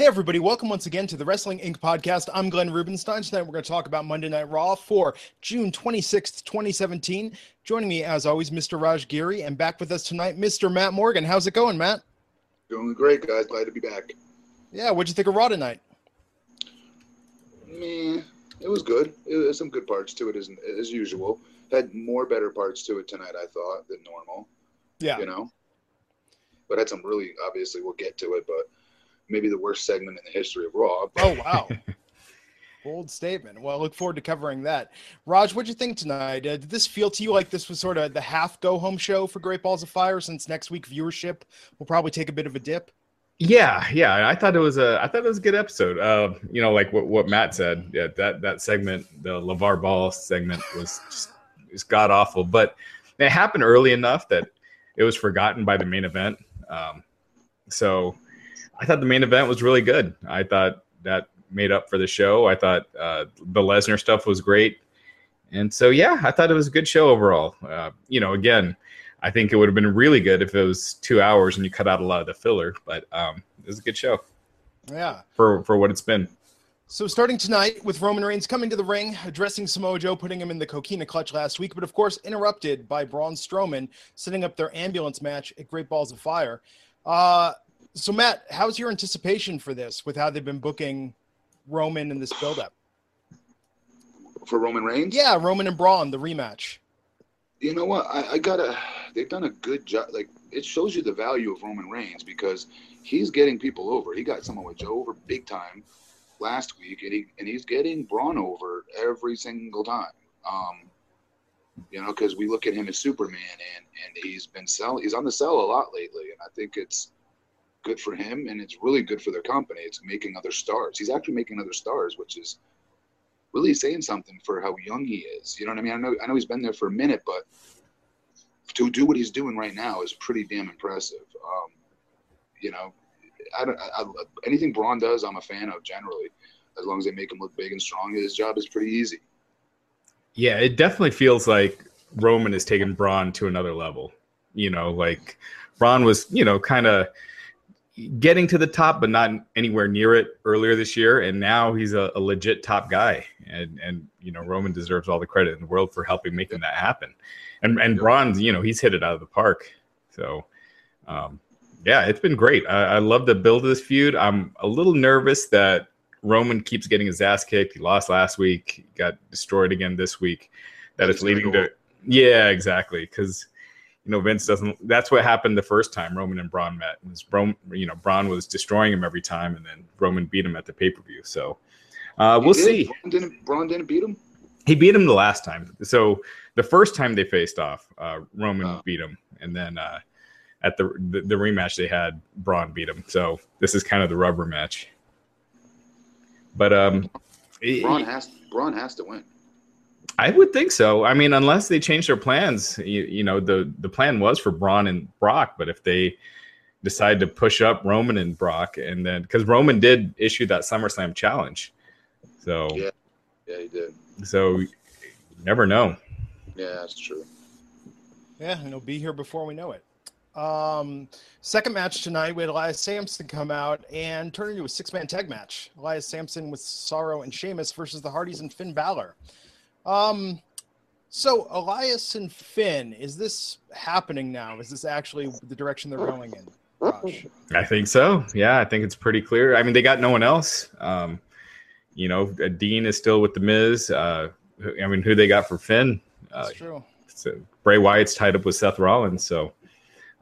Hey, everybody, welcome once again to the Wrestling Inc. podcast. I'm Glenn Rubenstein. Tonight, we're going to talk about Monday Night Raw for June 26th, 2017. Joining me, as always, Mr. Raj Giri, and back with us tonight, Mr. Matt Morgan. How's it going, Matt? Doing great, guys. Glad to be back. Yeah, what'd you think of Raw tonight? Meh, it was good. It was some good parts to it, as, as usual. Had more better parts to it tonight, I thought, than normal. Yeah. You know? But had some really, obviously, we'll get to it, but maybe the worst segment in the history of Raw. Oh wow. Bold statement. Well, I look forward to covering that. Raj, what'd you think tonight? Uh, did this feel to you like this was sort of the half go home show for Great Balls of Fire since next week viewership will probably take a bit of a dip? Yeah, yeah. I thought it was a I thought it was a good episode. Uh, you know, like what, what Matt said. Yeah, that that segment, the LeVar Ball segment was just, just god awful. But it happened early enough that it was forgotten by the main event. Um, so I thought the main event was really good. I thought that made up for the show. I thought uh, the Lesnar stuff was great, and so yeah, I thought it was a good show overall. Uh, you know, again, I think it would have been really good if it was two hours and you cut out a lot of the filler, but um, it was a good show. Yeah, for for what it's been. So starting tonight with Roman Reigns coming to the ring, addressing Samoa Joe, putting him in the coquina clutch last week, but of course interrupted by Braun Strowman setting up their ambulance match at Great Balls of Fire. Uh, so Matt, how's your anticipation for this with how they've been booking Roman in this buildup? For Roman Reigns? Yeah, Roman and Braun, the rematch. You know what? I, I gotta. They've done a good job. Like it shows you the value of Roman Reigns because he's getting people over. He got someone with Joe over big time last week, and he and he's getting Braun over every single time. Um, you know, because we look at him as Superman, and and he's been selling. He's on the sell a lot lately, and I think it's good for him, and it's really good for their company. It's making other stars. He's actually making other stars, which is really saying something for how young he is. You know what I mean? I know I know he's been there for a minute, but to do what he's doing right now is pretty damn impressive. Um, you know, I don't I, I, anything Braun does, I'm a fan of generally. As long as they make him look big and strong, his job is pretty easy. Yeah, it definitely feels like Roman has taken Braun to another level. You know, like Braun was, you know, kind of getting to the top, but not anywhere near it earlier this year. And now he's a, a, legit top guy. And, and, you know, Roman deserves all the credit in the world for helping making that happen. And, and Braun, you know, he's hit it out of the park. So, um, yeah, it's been great. I, I love the build of this feud. I'm a little nervous that Roman keeps getting his ass kicked. He lost last week, got destroyed again this week. That is leading to, yeah, exactly. Because, you know, Vince doesn't. That's what happened the first time Roman and Braun met. Was Braun, you know, Braun was destroying him every time, and then Roman beat him at the pay per view. So uh, we'll see. Braun didn't, Braun didn't beat him. He beat him the last time. So the first time they faced off, uh, Roman oh. beat him, and then uh, at the, the, the rematch they had, Braun beat him. So this is kind of the rubber match. But um, Braun has Braun has to win. I would think so. I mean, unless they change their plans, you, you, know, the the plan was for Braun and Brock, but if they decide to push up Roman and Brock, and then because Roman did issue that SummerSlam challenge, so yeah, yeah, he did. So you never know. Yeah, that's true. Yeah, and he'll be here before we know it. Um, second match tonight, we had Elias Samson come out and turn into a six man tag match. Elias Samson with Cesaro and Sheamus versus the Hardys and Finn Balor. Um, so Elias and Finn, is this happening now? Is this actually the direction they're going in? Gosh. I think so. Yeah, I think it's pretty clear. I mean, they got no one else. Um, you know, Dean is still with the Miz. Uh, I mean, who they got for Finn? Uh, That's true. So Bray Wyatt's tied up with Seth Rollins, so.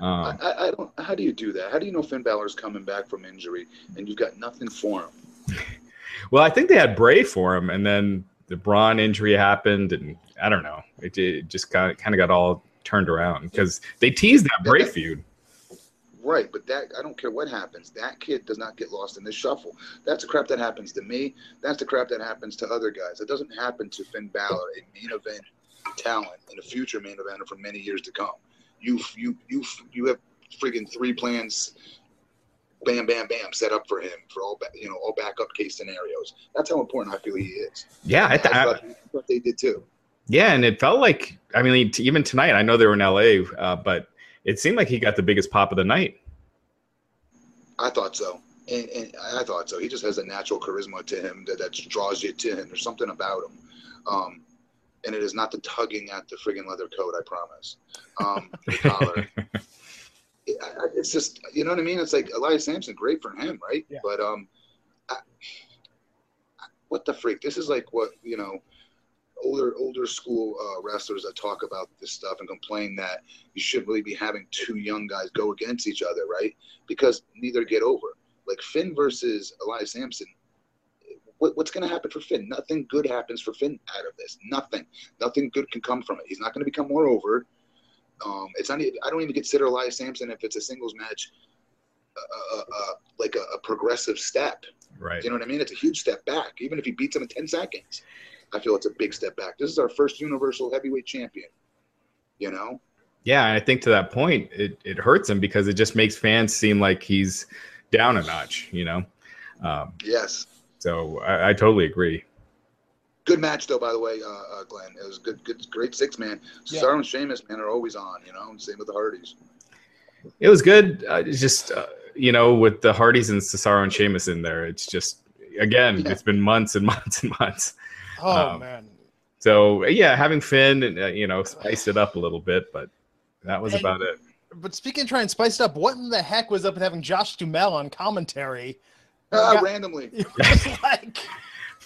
Um, I, I, don't. How do you do that? How do you know Finn Balor's coming back from injury and you've got nothing for him? well, I think they had Bray for him, and then the Braun injury happened, and I don't know. It, it just got kind of got all turned around because they teased that Bray feud. Right, but that I don't care what happens. That kid does not get lost in this shuffle. That's the crap that happens to me. That's the crap that happens to other guys. It doesn't happen to Finn Balor, a main event talent and a future main eventer for many years to come. You you you you have friggin' three plans bam, bam, bam, set up for him for all you know all backup case scenarios. That's how important I feel he is. Yeah, I, th- I, thought, I thought, they did too. Yeah, and it felt like I mean even tonight. I know they were in L.A., uh, but it seemed like he got the biggest pop of the night. I thought so. and, and I thought so. He just has a natural charisma to him that, that draws you to him. There's something about him. Um, and it is not the tugging at the friggin' leather coat, I promise. Um, collar. It- I- I- it's just, you know what I mean? It's like Elias Samson, great for him, right? Yeah. But um, I, what the freak? This is like what you know, older older school uh, wrestlers that talk about this stuff and complain that you shouldn't really be having two young guys go against each other, right? Because neither get over. Like Finn versus Elias Samson. What's going to happen for Finn? Nothing good happens for Finn out of this. Nothing. Nothing good can come from it. He's not going to become more over. Um, it's not. I don't even consider Elias Samson if it's a singles match, uh, uh, uh, like a, a progressive step. Right. You know what I mean? It's a huge step back. Even if he beats him in ten seconds, I feel it's a big step back. This is our first Universal Heavyweight Champion. You know? Yeah, I think to that point, it, it hurts him because it just makes fans seem like he's down a notch, you know? Um, Yes. so I, I totally agree. Good match though, by the way, uh, uh, Glenn. It was good, good, great six man. Yeah. Cesaro and Sheamus, man, are always on. You know, same with the Hardys. It was good. Uh, it's just, uh, you know, with the Hardys and Cesaro and Sheamus in there, it's just, again, Yeah. it's been months and months and months. Oh Um, man. So, yeah, having Finn, uh, you know, spiced it up a little bit, but that was And- about it. But speaking of trying to spice it up, what in the heck was up with having Josh Duhamel on commentary? Ah, Yeah. randomly. Like,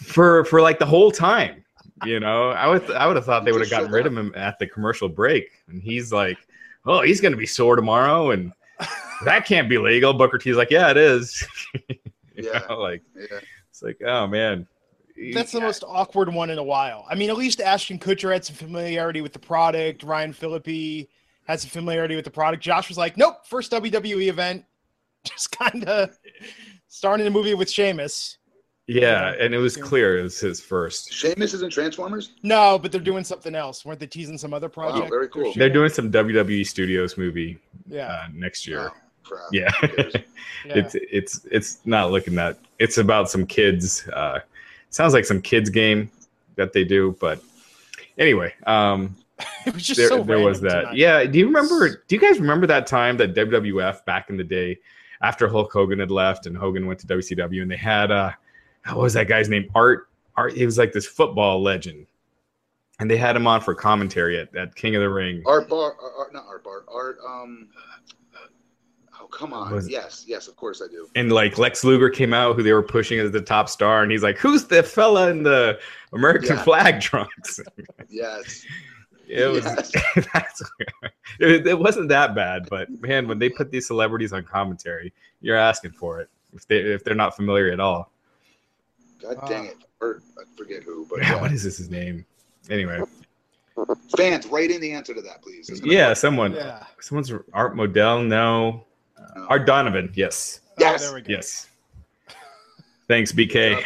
For for like the whole time, you know, I would I would have thought they would have gotten rid of him at the commercial break, and he's like, "Oh, he's going to be sore tomorrow," and that can't be legal. Booker T's like, "Yeah, it is." Yeah. know, like Yeah. it's like, oh man, that's the most awkward one in a while. I mean, at least Ashton Kutcher had some familiarity with the product. Ryan Phillippe had some familiarity with the product. Josh was like, nope, first WWE event. Just kind of starting a movie with Sheamus. Yeah, and it was clear it was his first. Sheamus is in Transformers. No, but they're doing something else. Weren't they teasing some other project? very cool. they're They're doing some WWE Studios movie Yeah. uh, next year. Oh. Yeah. Yeah. It's it's it's not looking that. It's about some kids. Uh, sounds like some kids game that they do, but anyway, um, it was just there, so there was that. tonight. Yeah. Do you remember? Do you guys remember that time that WWF back in the day, after Hulk Hogan had left and Hogan went to WCW, and they had uh, what was that guy's name? Art. Art. He was like this football legend, and they had him on for commentary at, at King of the Ring. Art Bar, Art, Art- not Art Bar, Art. Um. Oh come on! Was- yes, yes, of course I do. and like Lex Luger came out, who they were pushing as the top star, and he's like, "Who's the fella in the American Yeah. flag trunks?" Yes. It was Yes. that's it, it wasn't that bad, but man, when they put these celebrities on commentary, you're asking for it if they if they're not familiar at all. God Ah. dang it! Art, I forget who, but Yeah, yeah. what is this his name? Anyway, fans, write in the answer to that, please. Yeah, cost- someone, Yeah. someone's Art Modell, no, No. Art Donovan, yes, Yes. Oh, there we go. yes. Thanks, BK.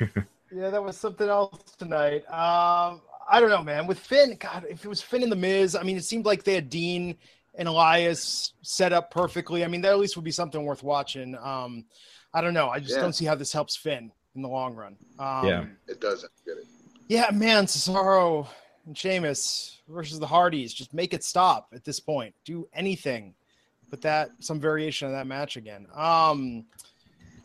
Yeah, that was something else tonight. Um, I don't know, man. With Finn, God, if it was Finn and the Miz, I mean, it seemed like they had Dean and Elias set up perfectly. I mean, that at least would be something worth watching. Um, I don't know. I just Yeah. don't see how this helps Finn in the long run. Um, Yeah. It doesn't get it. Yeah, man, Cesaro and Sheamus versus the Hardys. Just make it stop at this point. Do anything. Put that some variation of that match again. Um,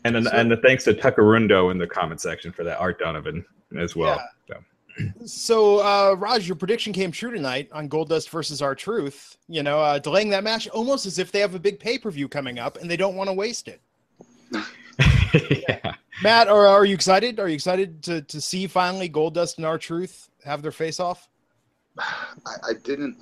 And then, So- and the thanks to Tuckerundo in the comment section for that Art Donovan as well. So. So, uh, Raj, your prediction came true tonight on Goldust versus R-Truth. You know, uh, delaying that match almost as if they have a big pay per view coming up and they don't want to waste it. yeah. Matt, are, are you excited? Are you excited to, to see finally Goldust and R-Truth have their face off? I, I didn't.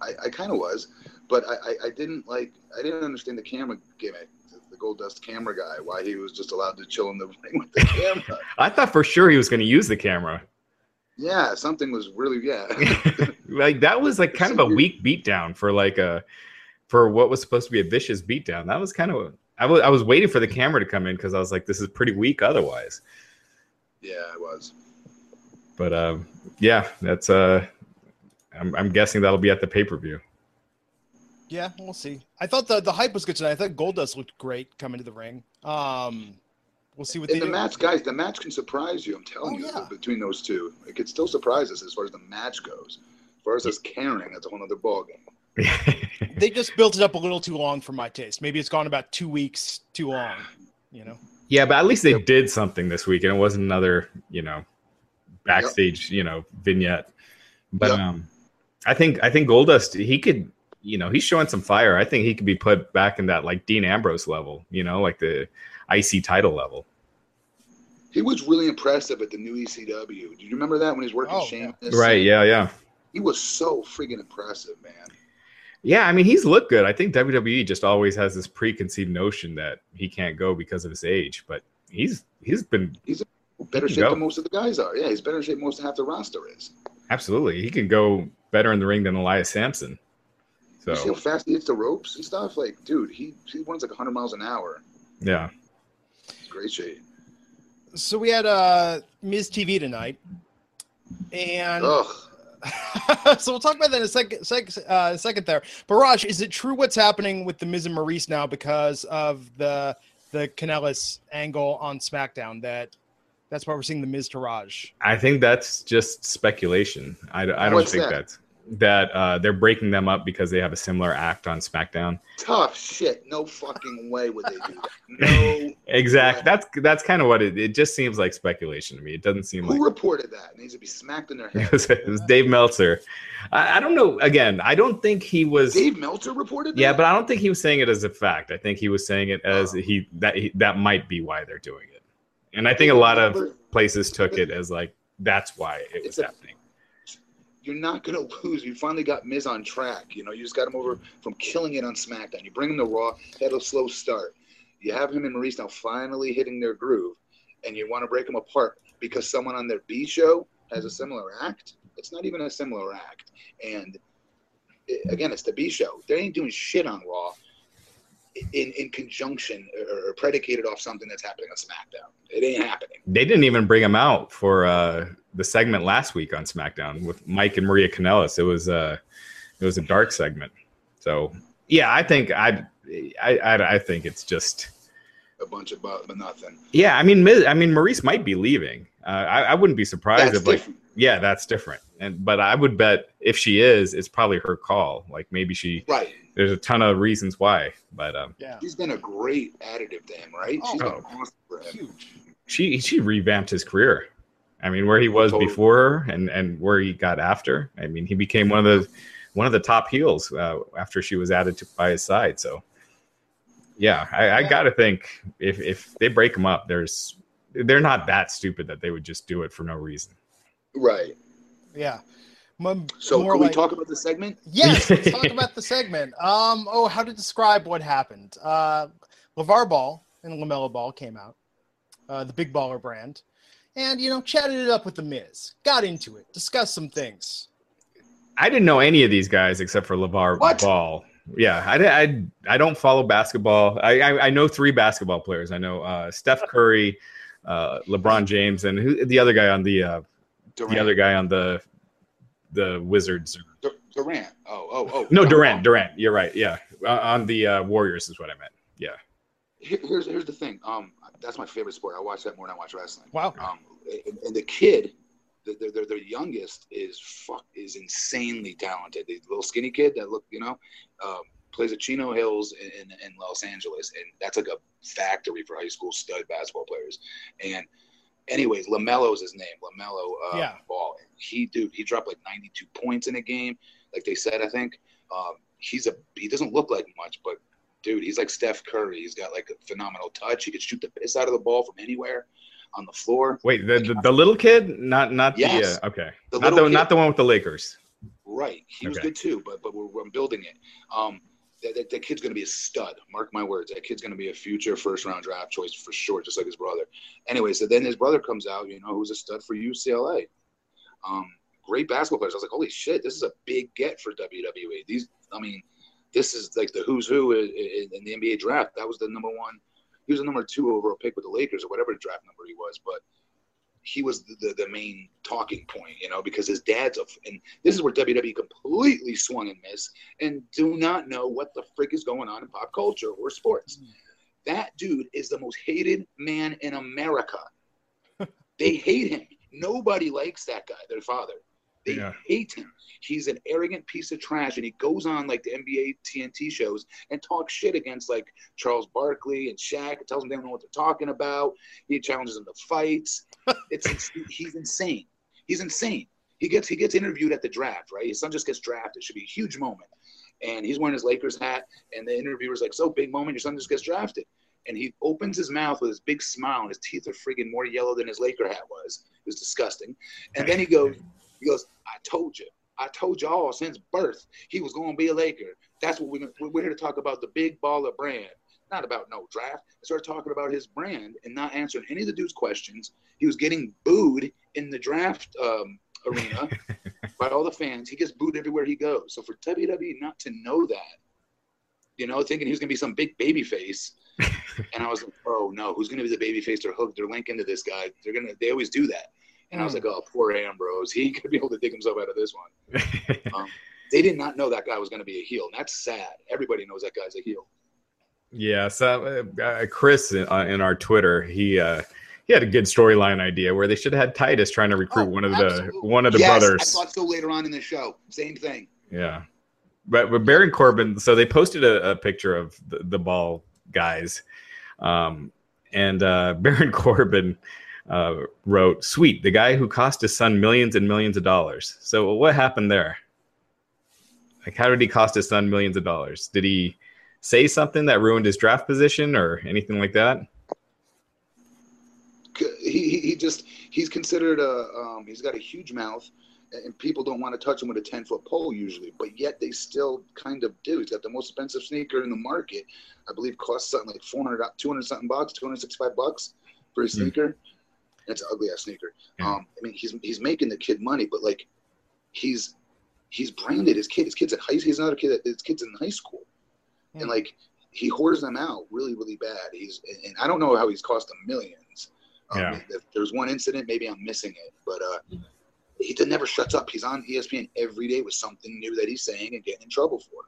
I, I kind of was, but I, I, I didn't like. I didn't understand the camera gimmick. The, the Goldust camera guy. Why he was just allowed to chill in the ring with the camera. I thought for sure he was going to use the camera. yeah, something was really yeah. like that was like kind of a weak beatdown for like a for what was supposed to be a vicious beatdown. That was kind of I was I was waiting for the camera to come in because I was like, this is pretty weak otherwise. yeah, it was. But um, yeah, that's uh, I'm, I'm guessing that'll be at the pay per view. Yeah, we'll see. I thought the, the hype was good tonight. I thought Goldust looked great coming to the ring. Um, we'll see what In they the do. match, guys, the match can surprise you. I'm telling Oh, you, yeah. between those two, it could still surprise us as far as the match goes. As far as us caring, that's a whole other ballgame. They just built it up a little too long for my taste. Maybe it's gone about two weeks too long. You know. Yeah, but at least they did something this week, and it wasn't another, you know, backstage, you know, vignette. But Yep. um, I think I think Goldust he could, you know, he's showing some fire. I think he could be put back in that like Dean Ambrose level, you know, like the IC title level. He was really impressive at the new ECW. Do you remember that when he was working Oh, Sheamus? Right? Yeah, yeah, He was so freaking impressive, man. Yeah. I mean, he's looked good. I think WWE just always has this preconceived notion that he can't go because of his age, but he's he's been he's Better shape go. than most of the guys are. Yeah, he's better shape than most of half the roster is. absolutely he can go better in the ring than Elias Samson. You see So how fast he hits the ropes and stuff? Like, dude, he he runs like 100 miles an hour. yeah, It's great shape. So we had uh Miz TV tonight, and Ugh. so we'll talk about that in a second. Sec, uh, second there, Barrage, is it true what's happening with the Miz and Maryse now because of the the Kanellis angle on SmackDown? That that's why we're seeing the Miz to Raj. I think that's just speculation. I, I don't What's think that? that's that uh, they're breaking them up because they have a similar act on SmackDown. Tough shit. No fucking way would they do that. No. Exactly. That's that's kind of what it. It just seems like speculation to me. It doesn't seem like Who reported that? It needs to be smacked in their it head. was, it was Dave Meltzer. I, I don't know. Again, I don't think he was. Dave Meltzer reported that? Yeah, but I don't think he was saying it as a fact. I think he was saying it as Oh. he that he, that might be why they're doing it. And I think a lot of places took it as like that's why it was a- happening. You're not gonna lose. You finally got Miz on track. You know, you just got him over from killing it on SmackDown. You bring him to Raw, had a slow start. You have him and Maryse now finally hitting their groove, and you want to break them apart because someone on their B show has a similar act. It's not even a similar act, and i again, it's the B show. They ain't doing shit on Raw. In, in conjunction or, or predicated off something that's happening on SmackDown. It ain't happening. They didn't even bring him out for uh, the segment last week on SmackDown with Mike and Maria Kanellis. It was uh, it was a dark segment. So yeah, I think I I I, I think it's just A bunch of but nothing. yeah. I mean, Miz, I mean, Maryse might be leaving. Uh, I, I wouldn't be surprised That's if like yeah, that's different. And but I would bet if she is, it's probably her call. Like maybe she Right. there's a ton of reasons why, but um, Yeah, She's been a great additive to him, right? She's Oh. been awesome for him. huge. she she revamped his career. I mean, where he was Totally. before and and where he got after. I mean, he became one of the one of the top heels uh, after she was added to by his side. So, yeah, I, I got to think if if they break him up, there's they're not that stupid that they would just do it for no reason. Right. Yeah. M- So more can we like- talk about the segment? Yes, let's talk about the segment. Um, oh, how to describe what happened? Uh, LeVar Ball and LaMelo Ball came out, uh, the Big Baller brand, and you know chatted it up with the Miz. Got into it, discussed some things. I didn't know any of these guys except for Levar What? Ball. Yeah, I, I, I don't follow basketball. I, I, I know three basketball players. I know uh, Steph Curry, uh, LeBron James, and who, the other guy on the uh, the other guy on the the Wizards. Dur- Durant. Oh, oh, oh. No, Durant. Durant. You're right. Yeah, uh, on the uh, Warriors is what I meant. Yeah. Here- Here's here's the thing. Um, that's my favorite sport. I watch that more than I watch wrestling. Wow. Um, and, and the kid, the, their, their, their youngest is fuck is insanely talented. The little skinny kid that look, you know, um, plays at Chino Hills in, in, in Los Angeles, and that's like a factory for high school stud basketball players. And anyways, Lamelo is his name, Lamelo uh, Yeah. Ball. He dude, he dropped like 92 points in a game, like they said. I think um, he's a he doesn't look like much, but dude, he's like Steph Curry. He's got like a phenomenal touch. He could shoot the piss out of the ball from anywhere on the floor. Wait, the, the, the little kid, not not Yes. the uh, okay, The not the kid. not the one with the Lakers. Right. He was good too, but but we're, we're building it. Um, that, that, that kid's going to be a stud. Mark my words. That kid's going to be a future first round draft choice for sure, just like his brother. Anyway, so then his brother comes out, you know, who's a stud for UCLA. Um, great basketball players. I was like, holy shit, this is a big get for WWE. These, I mean, this is like the who's who in, in, in the NBA draft. That was the number one. He was the number two overall pick with the Lakers or whatever draft number he was, but he was the, the, the main talking point, you know, because his dad's a, and this is where WWE completely swung and missed and do not know what the frick is going on in pop culture or sports. Hmm. That dude is the most hated man in America. they hate him. Nobody likes that guy, their father. They Yeah. hate him. He's an arrogant piece of trash, and he goes on like the NBA TNT shows and talks shit against like Charles Barkley and Shaq. And tells them they don't know what they're talking about. He challenges them to fights. It's he's insane. He's insane. He gets he gets interviewed at the draft, right? His son just gets drafted. It should be a huge moment, and he's wearing his Lakers hat, and the interviewer's like, "So big moment, your son just gets drafted." And he opens his mouth with his big smile, and his teeth are friggin' more yellow than his Laker hat was. It was disgusting. And then he goes, he goes, "I told you, I told y'all since birth he was going to be a Laker. That's what we're we're here to talk about the big baller brand, not about no draft. I started talking about his brand and not answering any of the dude's questions. He was getting booed in the draft um, arena by all the fans. He gets booed everywhere he goes. So for WWE not to know that, you know, thinking he was gonna be some big baby face. and I was like, oh no, who's gonna be the baby face? They're hooked, they're linking to this guy. They're gonna they always do that. And I was like, oh, poor Ambrose. He could be able to dig himself out of this one. Um, they did not know that guy was going to be a heel. And that's sad. Everybody knows that guy's a heel. Yeah, so uh, uh, Chris in, uh, in our Twitter, he uh, he had a good storyline idea where they should have had Titus trying to recruit Oh, one of the one of the yes, brothers. I thought so later on in the show. Same thing. Yeah, but but Baron Corbin. So they posted a, a picture of the, the ball guys, um, and uh, Baron Corbin uh, wrote, "Sweet, the guy who cost his son millions and millions of dollars." So what happened there? Like, how did he cost his son millions of dollars? Did he say something that ruined his draft position or anything like that? He, he, just he's considered a um, he's got a huge mouth and people don't want to touch him with a 10 foot pole usually but yet they still kind of do he's got the most expensive sneaker in the market i believe costs something like 400 200 something bucks 265 bucks for a Hmm. Sneaker it's an ugly ass sneaker Yeah. um i mean he's he's making the kid money but like he's he's branded his kid his kid's at high he's not a kid his kid's in high school and Hmm. like he hoards them out really really bad he's and i don't know how he's cost them millions um, Yeah. if there's one incident maybe i'm missing it but uh he d- never shuts up he's on espn every day with something new that he's saying and getting in trouble for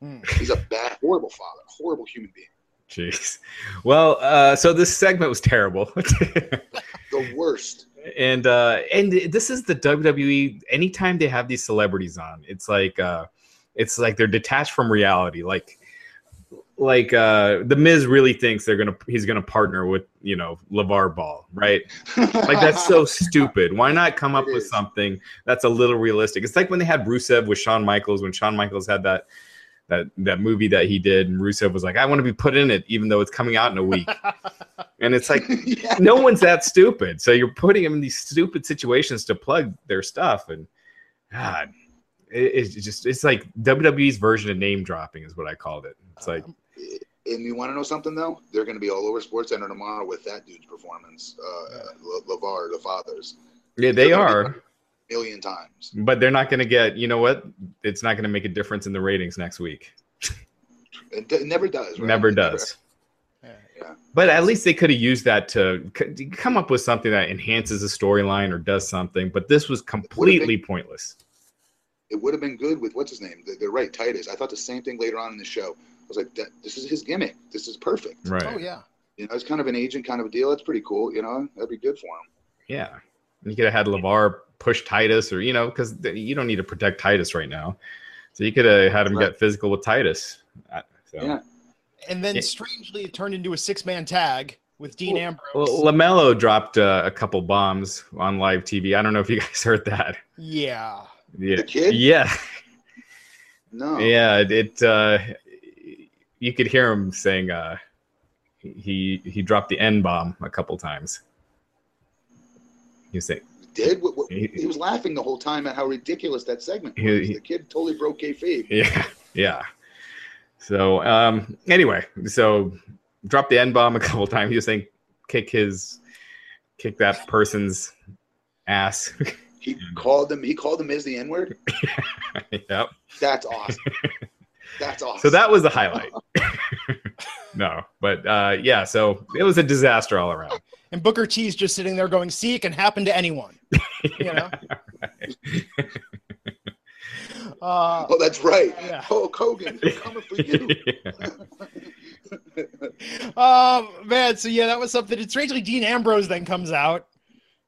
Hmm. he's a bad horrible father horrible human being Jeez. Well, uh, so this segment was terrible. the worst. And uh and this is the WWE anytime they have these celebrities on it's like uh it's like they're detached from reality. Like like uh the Miz really thinks they're gonna he's gonna partner with you know LeVar Ball right? Like that's so stupid. Why not come up It with something that's a little realistic? It's like when they had Rusev with Shawn Michaels when Shawn Michaels had that that that movie that he did and Rusev was like I want to be put in it even though it's coming out in a week and it's like yeah. no one's that stupid. So you're putting them in these stupid situations to plug their stuff, and God, it, it's just it's like WWE's version of name dropping is what I called it. It's like Um, and you want to know something though they're going to be all over sports center tomorrow with that dude's performance uh Le- levar the fathers yeah, they They're gonna be a million times but they're not going to get. You know what? It's not going to make a difference in the ratings next week. it, d- it never does right? Never It does. Yeah. yeah But at least they could have used that to c- come up with something that enhances the storyline or does something. But this was completely pointless. it would have been good with what's his name? They're, they're right, Titus. I thought the same thing later on in the show. I was like, that, this is his gimmick. This is perfect. Right. Oh yeah. You know, it's kind of an agent kind of a deal. That's pretty cool. You know, that'd be good for him. Yeah. You could have had LeVar push Titus or, you know, because you don't need to protect Titus right now. So you could have had him Right. get physical with Titus. Uh, So. Yeah. And then Yeah. strangely, it turned into a six-man tag with Dean Well, Ambrose. Well, LaMelo dropped uh, a couple bombs on live TV. I don't know if you guys heard that. yeah. Yeah. The kid? Yeah. No. Yeah. It, uh, you could hear him saying, uh, he he dropped the N bomb a couple times. You say Did what, what, He- he, was laughing the whole time at how ridiculous that segment was. he- the kid totally broke kayfabe. Yeah, yeah. So um anyway, so drop the N bomb a couple times. He was saying kick his kick that person's ass. He called them. He called them as the N word. yep. That's awesome. That's awesome. So that was the highlight. no, but uh yeah, so it was a disaster all around. And Booker T's just sitting there going, "See, it can happen to anyone." You know. Uh, Oh, that's right. Yeah. Hulk Hogan, we're coming for you. um, man, so yeah, that was something. And strangely, Dean Ambrose then comes out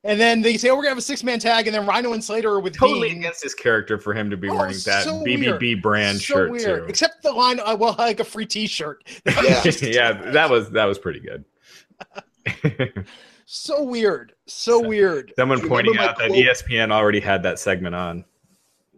And then they say, "Oh, we're gonna have a six man tag," and then Rhino and Slater are with Totally Dean. against his character for him to be Oh, wearing that so BBB weird. brand so shirt weird. too. Except the line, "I will like a free T-shirt. Yeah. yeah, that was that was pretty good. so weird. So So- weird. Someone Do you remember pointing out that quote? ESPN already had that segment on.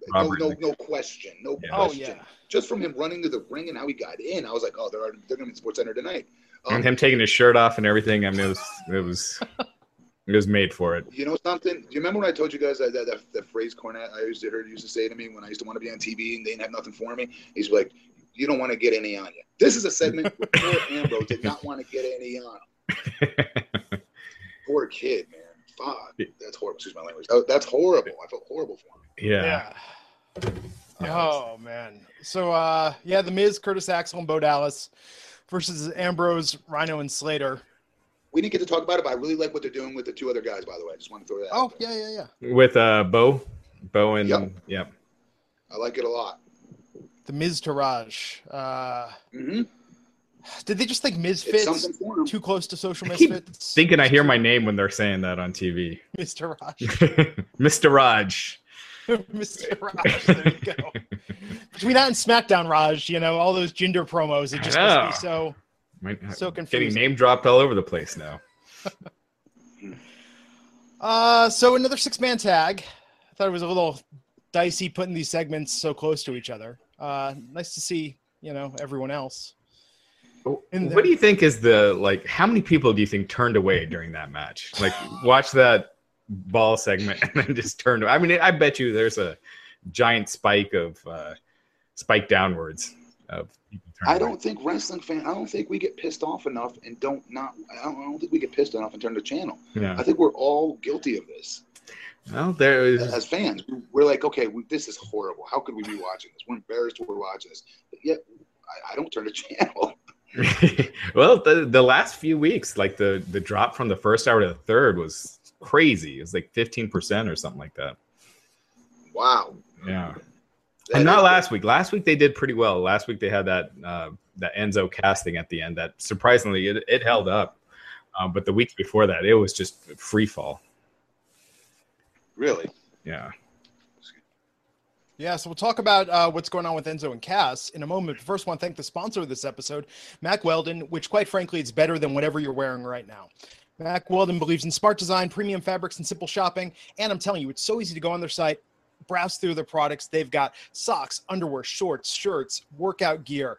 No, Robert no, Nick- no question. No Yeah. Oh question. yeah. Just from him running to the ring and how he got in, I was like, oh, they're they're going to be Sports Center tonight. Um, and him taking his shirt off and everything. I mean, it was it was it was made for it. You know something? Do you remember when I told you guys that that, that, that phrase Cornette I used to heard used to say to me when I used to want to be on TV and they didn't have nothing for me? He's like, "You don't want to get any on you." This is a segment where poor Ambrose did not want to get any on him. Poor kid, man. Fuck, that's horrible. Excuse my language. Oh, that's horrible. I felt horrible for him. Yeah. Yeah. Oh man. So uh yeah, the Miz, Curtis Axel, and Bo Dallas versus Ambrose, Rhino, and Slater. We didn't get to talk about it, but I really like what they're doing with the two other guys. By the way, I just want to throw that. Oh out there. yeah, yeah, yeah. With uh Bo, Bo and Yep. yep. I like it a lot. The Miztourage. Uh hmm did they just think It's Misfits something for him. too close to social I keep misfits? Thinking I hear my name when they're saying that on TV. Mr. Raj. Mr. Raj. Mr. Raj. There you go. Between that and SmackDown Raj, you know, all those gender promos, it just I must be so My- So Getting name dropped all over the place now. Uh, so another six man tag. I thought it was a little dicey putting these segments so close to each other. Uh, nice to see, you know, everyone else. In what do you think is the like? How many people do you think turned away during that match? Like, watch that ball segment and then just turned. I mean, I bet you there's a giant spike of uh, spike downwards of I don't think wrestling fan. I don't think we get pissed off enough and don't not. I don't, I don't think we get pissed enough and turn the channel. Yeah. I think we're all guilty of this Well, there is. as fans. We're like, okay, we, this is horrible. How could we be watching this? We're embarrassed we're watching this, but yet I, I don't turn the channel. well, the the last few weeks, like the the drop from the first hour to the third was crazy. It was like fifteen percent or something like that. Wow. Yeah. That and not last week. Last week they did pretty well. Last week they had that uh, that Enzo casting at the end. That surprisingly it, it held up. Um, but the week before that, it was just free fall. Really? Yeah. Yeah, so we'll talk about uh, what's going on with Enzo and Cass in a moment. But first, I want to thank the sponsor of this episode, Mack Weldon, which, quite frankly, it's better than whatever you're wearing right now. Mack Weldon believes in smart design, premium fabrics, and simple shopping. And I'm telling you, it's so easy to go on their site, browse through their products. They've got socks, underwear, shorts, shirts, workout gear.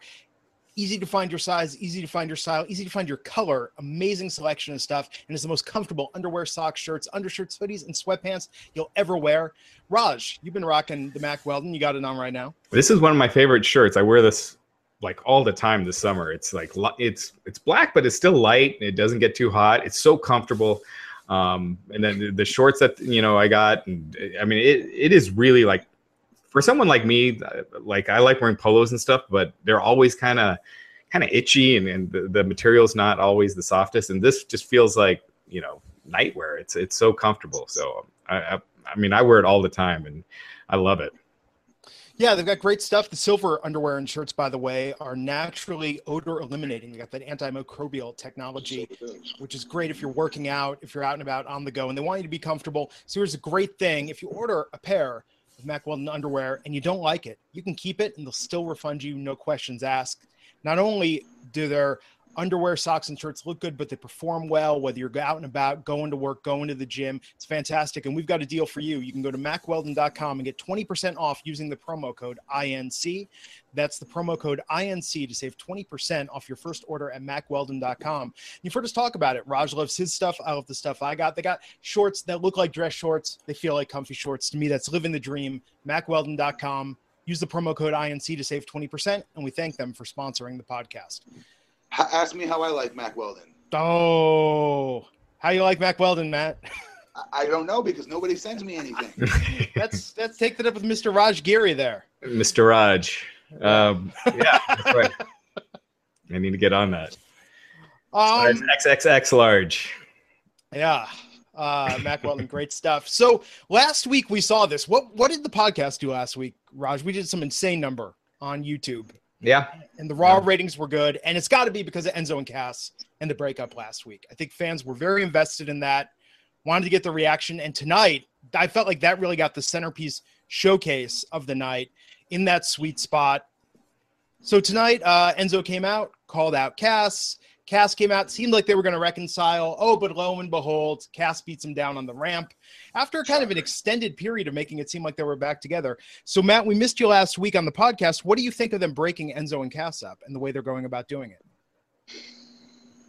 Easy to find your size, easy to find your style, easy to find your color. Amazing selection of stuff, and it's the most comfortable underwear, socks, shirts, undershirts, hoodies, and sweatpants you'll ever wear. Raj, you've been rocking the Mack Weldon. You got it on right now. This is one of my favorite shirts. I wear this like all the time this summer. It's like it's it's black, but it's still light. It doesn't get too hot. It's so comfortable. Um, and then the, shorts that you know I got, and I mean it it is really like for someone like me, like I like wearing polos and stuff, but they're always kind of kind of itchy, and, and the, the material's not always the softest. And this just feels like you know nightwear. It's it's so comfortable. So um, I I, I mean I wear it all the time, and I love it. Yeah, they've got great stuff. The silver underwear and shirts, by the way, are naturally odor eliminating. They got that antimicrobial technology, which is great if you're working out, if you're out and about on the go, and they want you to be comfortable. So here's a great thing: if you order a pair Mack Weldon underwear and you don't like it, you can keep it, and they'll still refund you, no questions asked. Not only do their underwear, socks, and shirts look good, but they perform well, whether you're out and about, going to work, going to the gym. It's fantastic. And we've got a deal for you. You can go to mackweldon.com and get 20% off using the promo code INC. That's the promo code INC to save 20% off your first order at mackweldon.com. You've heard us talk about it. Raj loves his stuff. I love the stuff I got. They got shorts that look like dress shorts. They feel like comfy shorts. To me, that's living the dream. mackweldon.com. Use the promo code INC to save 20%. And we thank them for sponsoring the podcast. Ha- ask me how I like Mack Weldon. Oh, how you like Mack Weldon, Matt? I, I don't know because nobody sends me anything. That's that's take that up with Mr. Raj Giri there. Mr. Raj. Um, yeah, that's right. I need to get on that. Um, Size XXX large. yeah, uh, Mack Weldon, great stuff. So last week we saw this. What what did the podcast do last week, Raj? We did some insane number on YouTube, Yeah, and the raw Yeah. ratings were good. And it's got to be because of Enzo and Cass and the breakup last week. I think fans were very invested in that. wanted to get the reaction. And tonight, I felt like that really got the centerpiece showcase of the night in that sweet spot. So tonight, uh, Enzo came out, called out Cass. Cass came out, seemed like they were going to reconcile. Oh, but lo and behold, Cass beats him down on the ramp after kind of an extended period of making it seem like they were back together. So, Matt, we missed you last week on the podcast. What do you think of them breaking Enzo and Cass up and the way they're going about doing it?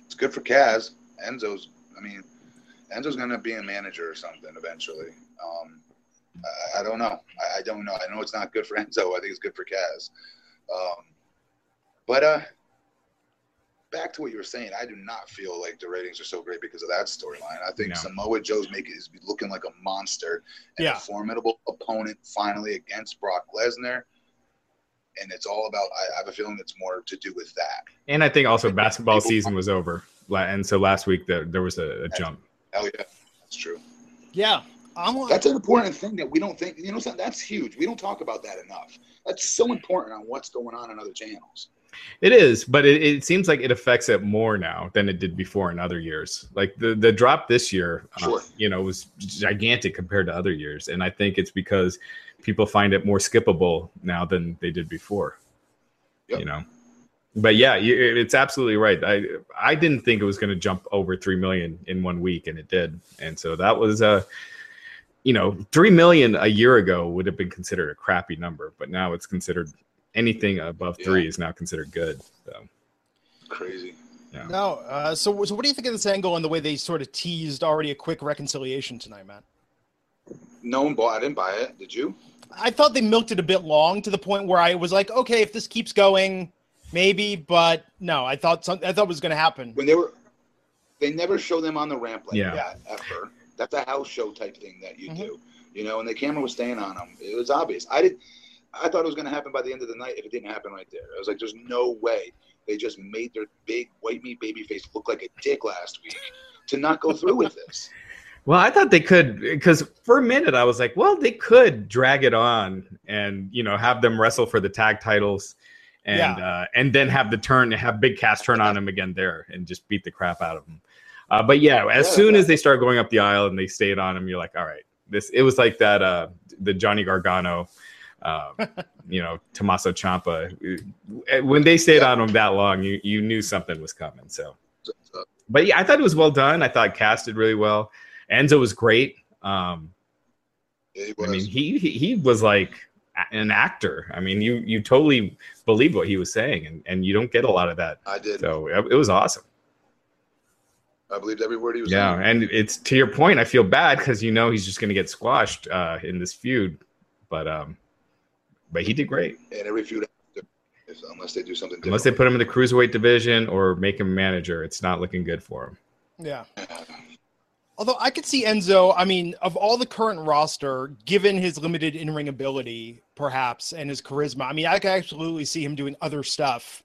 It's good for Cass. Enzo's, I mean, Enzo's going to be a manager or something eventually. Um, I, I, don't know. I, I, don't know. I know it's not good for Enzo. I think it's good for Cass. Um, but uh, back to what you were saying, I do not feel like the ratings are so great because of that storyline. I think no. Samoa Joe's making is looking like a monster and yeah. a formidable opponent finally against Brock Lesnar. And it's all about. I have a feeling it's more to do with that. And I think also basketball season was over, and so last week there, there was a, a jump. Hell yeah, that's true. Yeah, I'm, that's an important thing that we don't think. You know, that's huge. We don't talk about that enough. That's so important on what's going on in other channels. It is, but it, it, seems like it affects it more now than it did before in other years. Like the the drop this year, uh, sure. uh, you know, was gigantic compared to other years, and I think it's because people find it more skippable now than they did before. Yep. You know, but yeah, it's absolutely right. I I didn't think it was going to jump over three million in one week, and it did, and so that was a. Uh, you know, three million a year ago would have been considered a crappy number, but now it's considered anything above yeah. three is now considered good. So crazy. Yeah. No. Uh, so, so what do you think of this angle and the way they sort of teased already a quick reconciliation tonight, Matt? No one bought. I didn't buy it. Did you? I thought they milked it a bit long to the point where I was like, okay, if this keeps going, maybe. But no, I thought some, I thought it was going to happen when they were. They never show them on the ramp like yeah. that ever. That's a house show type thing that you mm-hmm. do, you know. And the camera was staying on them. It was obvious. I did. I thought it was going to happen by the end of the night if it didn't happen right there. I was like, there's no way they just made their big white meat baby face look like a dick last week to not go through with this. Well, I thought they could because for a minute I was like, well, they could drag it on and you know have them wrestle for the tag titles, and yeah. uh, and then have the turn, have Big Cass turn on him again there and just beat the crap out of him. Uh, but yeah, as yeah, soon yeah. as they start going up the aisle and they stayed on him, you're like, all right, this. It was like that uh, the Johnny Gargano um, you know, Tommaso Ciampa. When they stayed yeah. on him that long, you you knew something was coming. So, but yeah, I thought it was well done. I thought casted really well. Enzo was great. Um, yeah, was. I mean, he, he he was like an actor. I mean, you you totally believed what he was saying, and and you don't get a lot of that. I did. So it, it was awesome. I believed every word he was yeah, saying. and it's to your point. I feel bad because you know he's just going to get squashed uh, in this feud, but um, but he did great. And every feud, unless they do something, unless they put him in the cruiserweight division or make him manager, it's not looking good for him. Yeah. Although I could see Enzo, I mean, of all the current roster, given his limited in ring ability, perhaps, and his charisma, I mean, I could absolutely see him doing other stuff,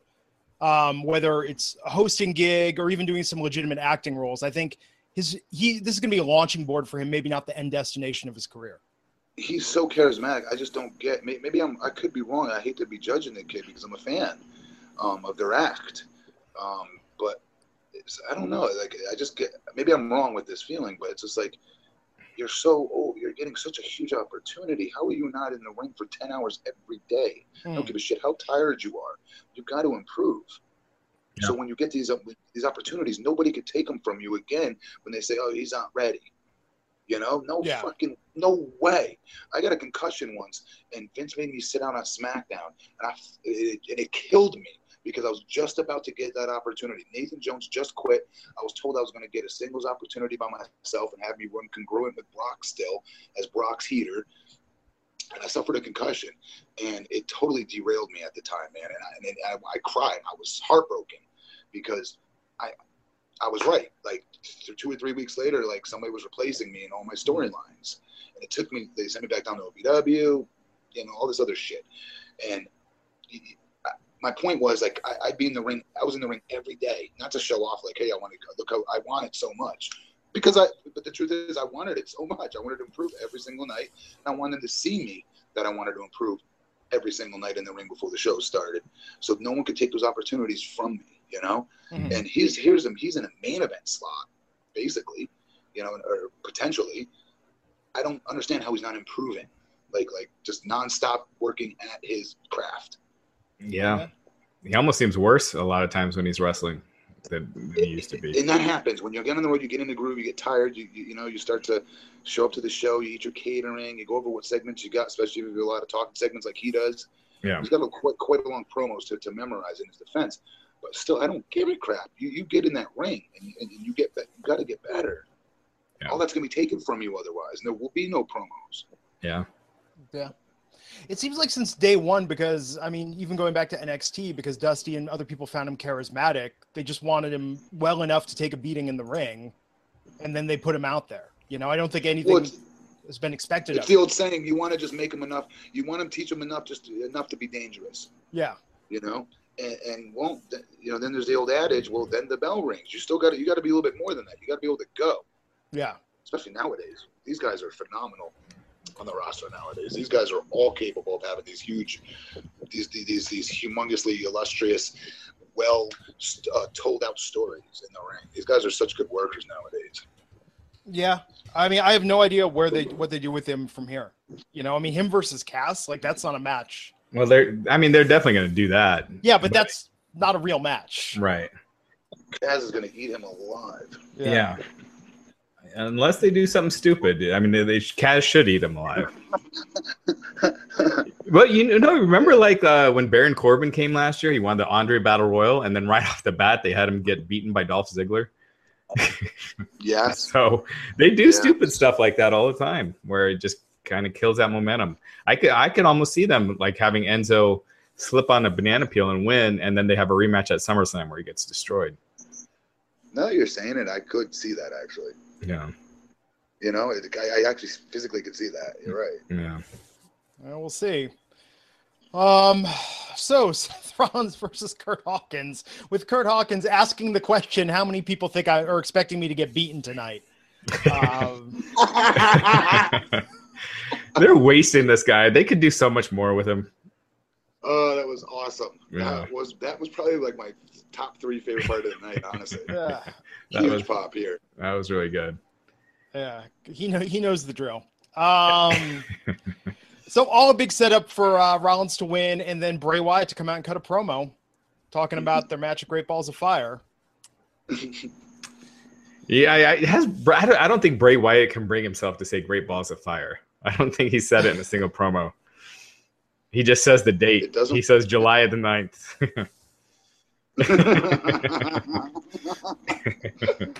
um, whether it's a hosting gig or even doing some legitimate acting roles. I think his he this is going to be a launching board for him, maybe not the end destination of his career he's so charismatic. I just don't get. Maybe I'm. I could be wrong. I hate to be judging the kid because I'm a fan um, of their act. Um, but I don't know. Like I just get. Maybe I'm wrong with this feeling, but it's just like you're so old. You're getting such a huge opportunity. How are you not in the ring for ten hours every day? Mm. I don't hmm. give a shit how tired you are. You've got to improve. Yeah. So when you get these these opportunities, nobody could take them from you again when they say, "Oh, he's not ready." You know, no yeah. fucking, no way. I got a concussion once, and Vince made me sit down on SmackDown, and I, it, and it killed me because I was just about to get that opportunity. Nathan Jones just quit. I was told I was going to get a singles opportunity by myself and have me run congruent with Brock still as Brock's heater. And I suffered a concussion, and it totally derailed me at the time, man. And I, and I, I cried. I was heartbroken because I I was right. Like two or three weeks later, like somebody was replacing me in all my storylines, and it took me. They sent me back down to OVW, you know, all this other shit. And my point was like I, would be in the ring. I was in the ring every day, not to show off like, hey, I want to look how I want it so much. Because I, but the truth is, I wanted it so much. I wanted to improve every single night. And I wanted to see me that I wanted to improve every single night in the ring before the show started. So no one could take those opportunities from me you know. Mm-hmm. And he's here's him. He's in a main event slot, basically. you know, or potentially. I don't understand how he's not improving, like like just nonstop working at his craft. Yeah. He almost seems worse a lot of times when he's wrestling than, than he used to be. And that happens when you get on the road. You get in the groove. You get tired. You, you you know you start to show up to the show. You eat your catering. You go over what segments you got, especially if you do a lot of talking segments like he does. Yeah. He's got a quite quite a long promos to, to memorize in his defense. But still, I don't give a crap. You you get in that ring and, and you get that. You got to get better. Yeah. All that's gonna be taken from you otherwise. There will be no promos. Yeah. Yeah. It seems like since day one, because I mean, even going back to NXT, because Dusty and other people found him charismatic, they just wanted him well enough to take a beating in the ring, and then they put him out there. You know, I don't think anything Well, has been expected it's of the him. old saying: you want to just make him enough. You want to teach him enough, just to, enough to be dangerous. Yeah. you know, and, and won't, you know, then there's the old adage, well, then the bell rings. You still got to, you got to be a little bit more than that. You got to be able to go, Yeah. especially nowadays. These guys are phenomenal on the roster nowadays. These guys are all capable of having these huge, these, these, these humongously illustrious, well uh, told out stories in the ring. These guys are such good workers nowadays. Yeah. I mean, I have no idea where they what they do with him from here. You know, I mean, him versus Cass, like that's not a match. Well, they're. I mean, they're definitely going to do that. Yeah, but that's not a real match. right. Cass is going to eat him alive. Yeah. Unless they do something stupid. I mean, they, they Cass should eat him alive. But you know, remember like uh, when Baron Corbin came last year, he won the Andre Battle Royal, and then right off the bat, they had him get beaten by Dolph Ziggler. Yes. So they do Yeah. stupid stuff like that all the time, where it just kind of kills that momentum. I could I could almost see them like having Enzo slip on a banana peel and win, and then they have a rematch at SummerSlam where he gets destroyed. Now that you're saying it, I could see that actually. Yeah, You know, I, I actually physically could see that. You're right. yeah. Well, we'll see. Um, so Seth Rollins versus Kurt Hawkins, with Kurt Hawkins asking the question, "How many people think I are expecting me to get beaten tonight?" Um, They're wasting this guy. They could do so much more with him. Oh, that was awesome. Yeah. That was that was probably like my top three favorite part of the night, honestly. yeah, That Huge was- pop here. That was really good. yeah, he know he knows the drill. Um, so all a big setup for uh, Rollins to win, and then Bray Wyatt to come out and cut a promo, talking about their match of Great Balls of Fire. Yeah, I, I- has. I don't, I don't think Bray Wyatt can bring himself to say "Great Balls of Fire." I don't think he said it in a single promo. He just says the date. He says July the 9th.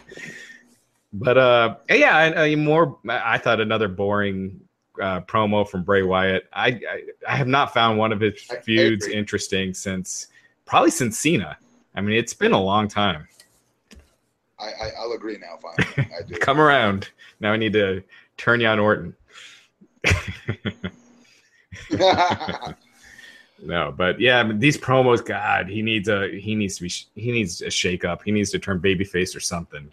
but uh, yeah, I, I more. I thought another boring uh, promo from Bray Wyatt. I, I I have not found one of his feuds interesting since probably since Cena. I mean, it's been a long time. I, I, I'll agree now. Finally, I do. Come around. Now I need to turn you on Orton. No, but yeah, I mean, these promos, God, he needs a he needs to be he needs a shake up. He needs to turn babyface or something.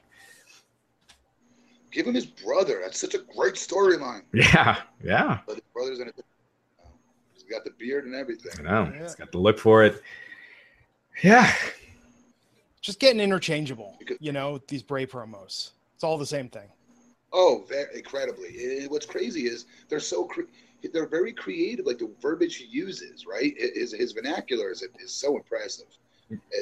Give him his brother. That's such a great storyline. Yeah, yeah, But his brother's in it. He's got the beard and everything. I know. Yeah. He's got the look for it. Yeah, Just getting interchangeable, Because- you know, these Bray promos. It's all the same thing. Oh, very incredibly. What's crazy is they're so cre- they're very creative. Like the verbiage he uses, right? His his vernacular is is so impressive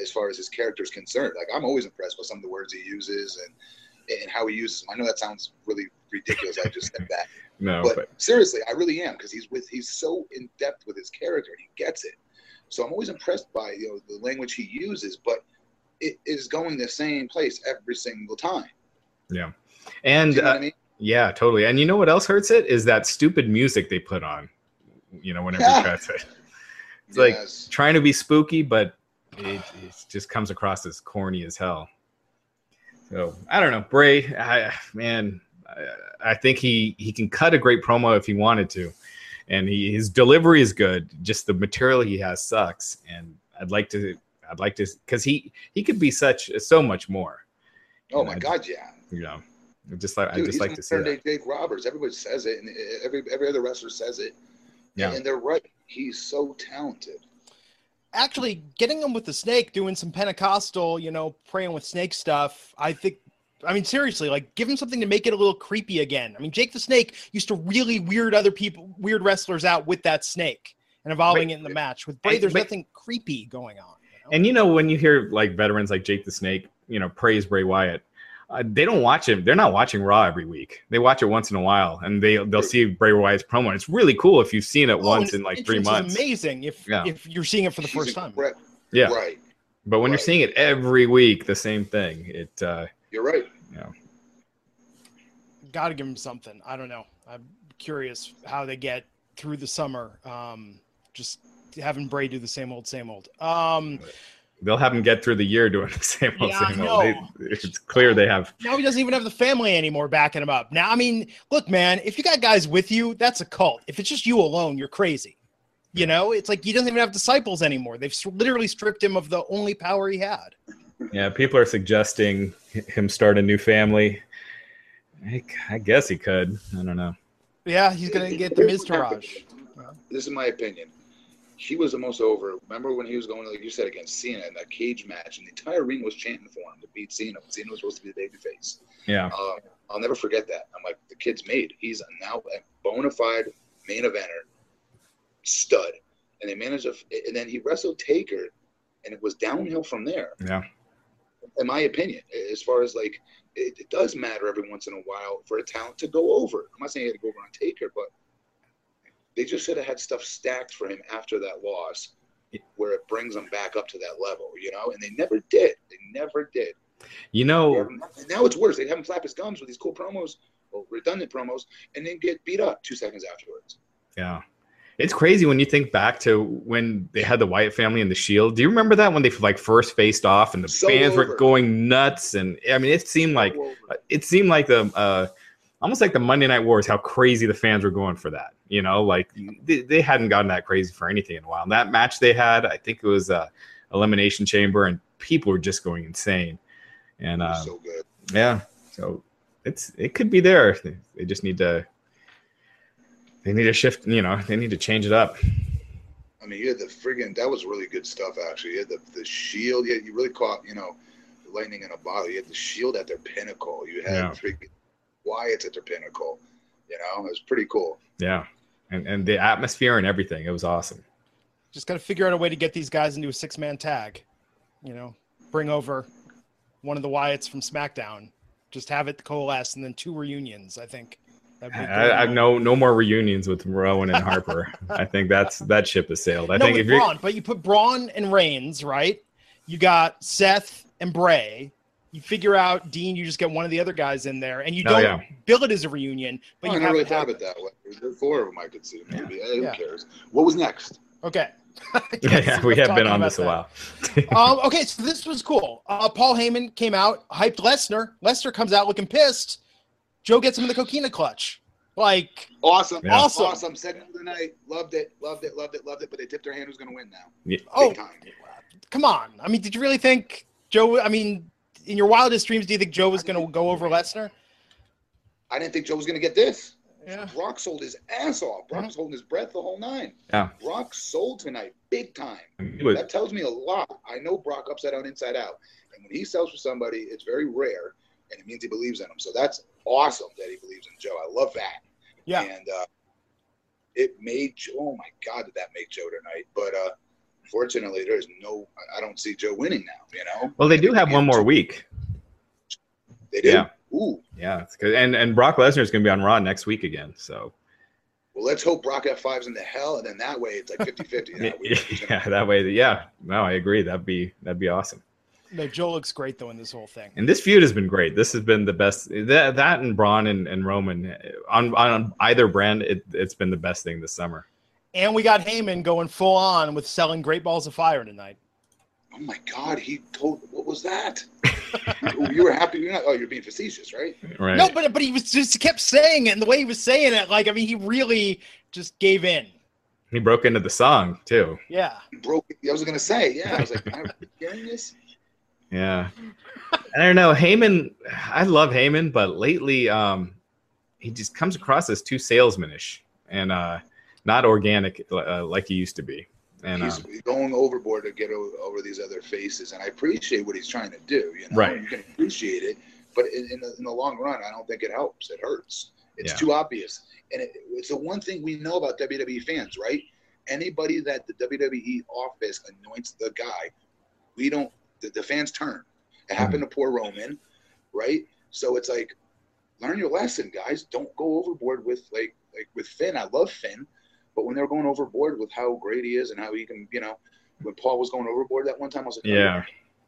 as far as his character is concerned. Like I'm always impressed with some of the words he uses and and how he uses them. I know that sounds really ridiculous. I just said that, no, but, but seriously, I really am because he's with he's so in depth with his character and he gets it. So I'm always impressed by you know the language he uses, but it is going the same place every single time. And you know uh, I mean? yeah, totally. And you know what else hurts it is that stupid music they put on. You know, whenever he cuts it, it's like trying to be spooky, but it, it just comes across as corny as hell. So I don't know, Bray. I, man, I, I think he he can cut a great promo if he wanted to, and he his delivery is good. Just the material he has sucks, and I'd like to I'd like to because he he could be such so much more. oh my I- god, yeah. You know, just like I just like like to see that. Jake Roberts. Everybody says it, and every every other wrestler says it. Yeah. and they're right. He's so talented. Actually, getting him with the snake, doing some Pentecostal, you know, praying with snake stuff. I think I mean, seriously, like give him something to make it a little creepy again. I mean, Jake the Snake used to really weird other people, weird wrestlers out with that snake and evolving it in the match. With Bray, there's but- nothing creepy going on. you know? And you know, when you hear like veterans like Jake the Snake, you know, praise Bray Wyatt, uh, they don't watch it. They're not watching Raw every week. They watch it once in a while, and they they'll see Bray Wyatt's promo. And it's really cool if you've seen it Oh, once in like three months. Amazing if Yeah. if you're seeing it for the She's first time. incre- Yeah, Right. but when you're seeing it every week, the same thing. It uh, You're right. Yeah. Got to give him something. I don't know. I'm curious how they get through the summer. Um, just having Bray do the same old, same old. Um, they'll have him get through the year doing the same old, Yeah, same old. They, it's clear they have. now he doesn't even have the family anymore backing him up. Now, I mean, look, man, if you got guys with you, that's a cult. If it's just you alone, you're crazy. You know, it's like he doesn't even have disciples anymore. They've literally stripped him of the only power he had. Yeah, people are suggesting him start a new family. I, I guess he could. I don't know. Yeah, he's gonna get the Miz Taraj. This is my opinion. He was the most over. Remember when he was going, like you said, against Cena in that cage match, and the entire ring was chanting for him to beat Cena. Cena was supposed to be the babyface. Yeah, Um, I'll never forget that. I'm like, the kid's made. He's now a bona fide main eventer, stud. And they managed to, and then he wrestled Taker, and it was downhill from there. yeah. In my opinion, as far as like, it, it does matter every once in a while for a talent to go over. I'm not saying he had to go over on Taker, but they just should have had stuff stacked for him after that loss, where it brings him back up to that level, you know. And they never did. They never did. You know, and now it's worse. They have him flap his gums with these cool promos, or redundant promos, and then get beat up two seconds afterwards. Yeah. It's crazy when you think back to when they had the Wyatt family and the Shield. Do you remember that when they like first faced off and the So fans were going nuts? And I mean, it seemed like over. it seemed like the uh, almost like the Monday Night Wars. How crazy the fans were going for that. You know, like they, they hadn't gotten that crazy for anything in a while. And that match they had, I think it was a Elimination Chamber, and people were just going insane. And uh, so good. yeah, so it's it could be there. They- just need to they need to shift. You know, they need to change it up. I mean, you had the friggin' that was really good stuff. Actually, you had the the shield. You, you really caught you know lightning in a bottle. You had the shield at their pinnacle. You had Yeah. Wyatt's at their pinnacle. You know, it was pretty cool. Yeah, and and the atmosphere and everything. It was awesome. Just got to figure out a way to get these guys into a six man tag. You know, bring over one of the Wyatts from SmackDown. Just have it coalesce, and then two reunions. I think. I, I no no more reunions with Rowan and Harper. I think that's that ship has sailed. I no, think if you're Braun, but you put Braun and Reigns, right? You got Seth and Bray. You figure out Dean. You just get one of the other guys in there, and you Oh, don't yeah. bill it as a reunion, but Oh, you I never have really it thought of it that way. There's four of them I could see. Maybe Eh, who Yeah. cares? What was next? Okay. yeah, yeah, we have been on about this a while. um, okay, so this was cool. Uh, Paul Heyman came out, hyped Lesnar. Lesnar comes out looking pissed. Joe gets him in the coquina clutch. Like, Awesome. Yeah. Awesome. Awesome. Segment of the night. Loved it. Loved it. Loved it. Loved it. But they tipped their hand who's going to win now. Yeah. oh, time. come on. I mean, did you really think Joe? I mean, in your wildest dreams, do you think Joe was going to go over Lesnar? I didn't think Joe was going to get this. Yeah. Brock sold his ass off. Brock was holding his breath the whole nine. Yeah. Brock sold tonight, big time. Was- That tells me a lot. I know Brock upside down, inside out. And when he sells for somebody, it's very rare, and it means he believes in him. So that's awesome that he believes in Joe. I love that. Yeah. And uh, it made Joe. Oh my God, did that make Joe tonight? But uh, fortunately, there's no. I- I don't see Joe winning now. You know. well, they do have one more week. They do. Yeah. Ooh. Yeah, it's good. and and Brock Lesnar is going to be on Raw next week again. So Well, let's hope Brock F5's in the hell, and then that way it's like 50-50. You know, we- he's gonna- yeah, that way. Yeah, no, I agree. That'd be that'd be awesome. No, Joe looks great though in this whole thing. And this feud has been great. This has been the best. That that and Braun and, and Roman on on either brand, it, it's been the best thing this summer. And we got Heyman going full on with selling Great Balls of Fire tonight. Oh my God, he told. What was that? you were happy. You're not. Oh, you're being facetious, right? Right? No, but but he was just kept saying it, and the way he was saying it, like I mean, he really just gave in. he broke into the song too. Yeah. He broke. I was gonna say, yeah. I was like, am I hearing this? Yeah. I don't know. Heyman, I love Heyman, but lately, um, he just comes across as too salesmanish and uh, not organic uh, like he used to be. And he's um, going overboard to get o- over these other faces, and I appreciate what he's trying to do. You know, Right. You can appreciate it, but in, in, the, in the long run, I don't think it helps. It hurts. It's Yeah. too obvious, and it, it's the one thing we know about WWE fans, right? Anybody that the WWE office anoints the guy, we don't. The, the fans turn. It happened to poor Roman, right? So it's like, learn your lesson, guys. Don't go overboard with like like with Finn. I love Finn, but when they're going overboard with how great he is and how he can, you know, when Paul was going overboard that one time, I was like, oh, Yeah.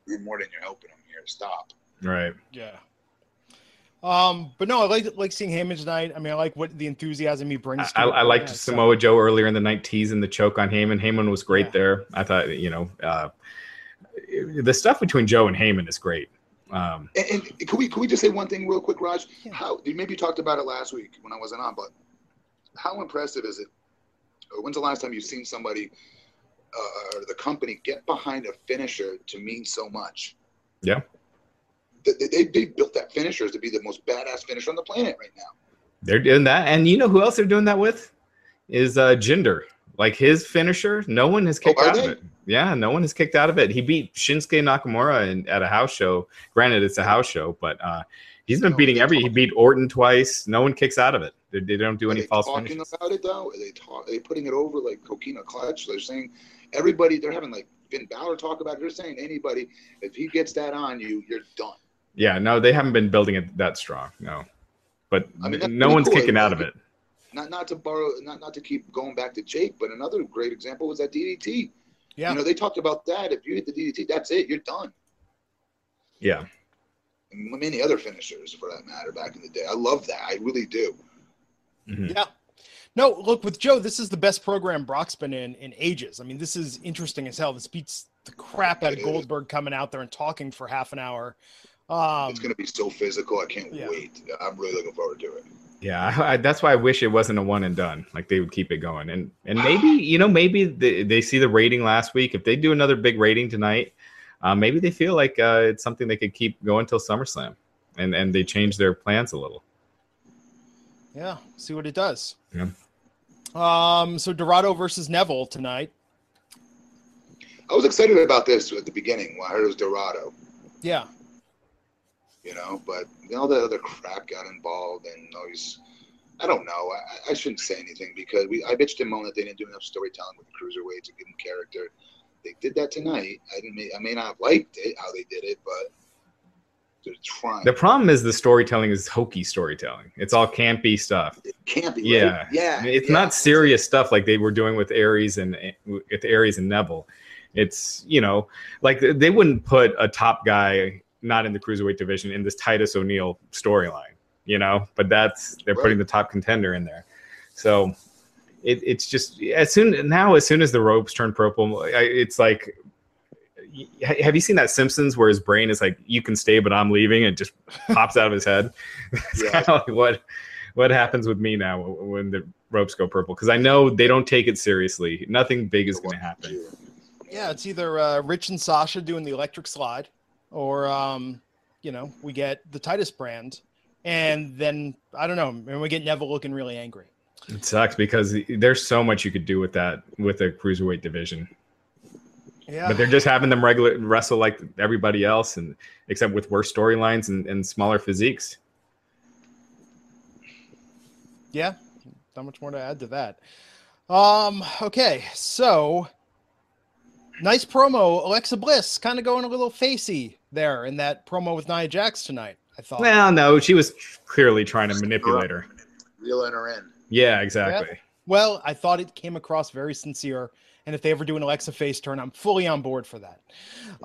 you're more than you're helping him here. Stop. Right. Yeah. Um, but no, I like like seeing Heyman tonight. I mean, I like what the enthusiasm he brings. I, to I it. liked Yeah, so- Samoa Joe earlier in the night teasing the choke on Heyman. Heyman was great Yeah. there. I thought, you know, uh, the stuff between Joe and Heyman is great. Um, And, and can we can we just say one thing real quick, Raj? Yeah. How you talked about it last week when I wasn't on, but how impressive is it? Or when's the last time you've seen somebody uh, or the company get behind a finisher to mean so much? Yeah. They, they, they built that finisher to be the most badass finisher on the planet right now. they're doing that. And you know who else they're doing that with? Is uh, Jinder. Like his finisher, no one has kicked Oh, out they? of it. Yeah, no one has kicked out of it. He beat Shinsuke Nakamura in, at a house show. Granted, it's a house show, but uh, he's been No, beating every. He beat Orton twice. No one kicks out of it. They, they don't do any they false talking finishes. about it though? Are they talk? Are they putting it over like Coquina Clutch? They're saying everybody. They're having like Finn Balor talk about. it. They're saying anybody if he gets that on you, you're done. Yeah, no, they haven't been building it that strong. No, but I mean, no one's cool. kicking out of it. Not not to borrow, not not to keep going back to Jake, but another great example was that DDT. Yeah. You know, they talked about that. If you hit the DDT, that's it. You're done. Yeah, And many other finishers, for that matter, back in the day. I love that. I really do. Mhm. Yeah. No, look with Joe, this is the best program Brock's been in in ages. I mean, this is interesting as hell. This beats the crap out of Goldberg coming out there and talking for half an hour. Um, it's going to be so physical. I can't yeah. wait. I'm really looking forward to it. yeah. I, I, that's why I wish it wasn't a one and done. Like they would keep it going, and and maybe you know maybe they, they see the rating last week. If they do another big rating tonight, uh, maybe they feel like uh, it's something they could keep going till SummerSlam, and and they change their plans a little. Yeah, see what it does. Yeah. Um, so Dorado versus Neville tonight. I was excited about this at the beginning when I heard it was Dorado, Yeah. you know, but all the other crap got involved and always. I don't know. I, I shouldn't say anything because we I bitched and moaned that they didn't do enough storytelling with the cruiserweight to give them character. They did that tonight. I didn't. I may not have liked it how they did it, but they're trying. The problem is the storytelling is hokey storytelling. It's all campy stuff. It be. Yeah, right? yeah. It's yeah. not serious stuff like they were doing with Aries and with Aries and Neville. It's you know like they wouldn't put a top guy not in the cruiserweight division in this Titus O'Neil storyline, you know. But that's they're putting the top contender in there, so it, it's just as soon now as soon as the ropes turn purple, I, it's like. Have you seen that Simpsons where his brain is like, "You can stay, but I'm leaving," and it just pops out of his head? It's Yeah. kind of like what what happens with me now when the ropes go purple because I know they don't take it seriously. Nothing big is going to happen. Yeah, it's either uh, Rich and Sasha doing the electric slide, or um, you know, we get the Titus brand, and then I don't know, and we get Neville looking really angry. It sucks because there's so much you could do with that with the cruiserweight division, Yeah, but they're just having them regular wrestle like everybody else, and except with worse storylines and, and smaller physiques. yeah, not much more to add to that. Um, okay, so nice promo. Alexa Bliss kind of going a little facey there in that promo with Nia Jax tonight. I thought. Well, no, she was clearly trying to manipulate her. Reeling her in. Yeah, exactly. Well, I thought it came across very sincere, and if they ever do an Alexa face turn, I'm fully on board for that.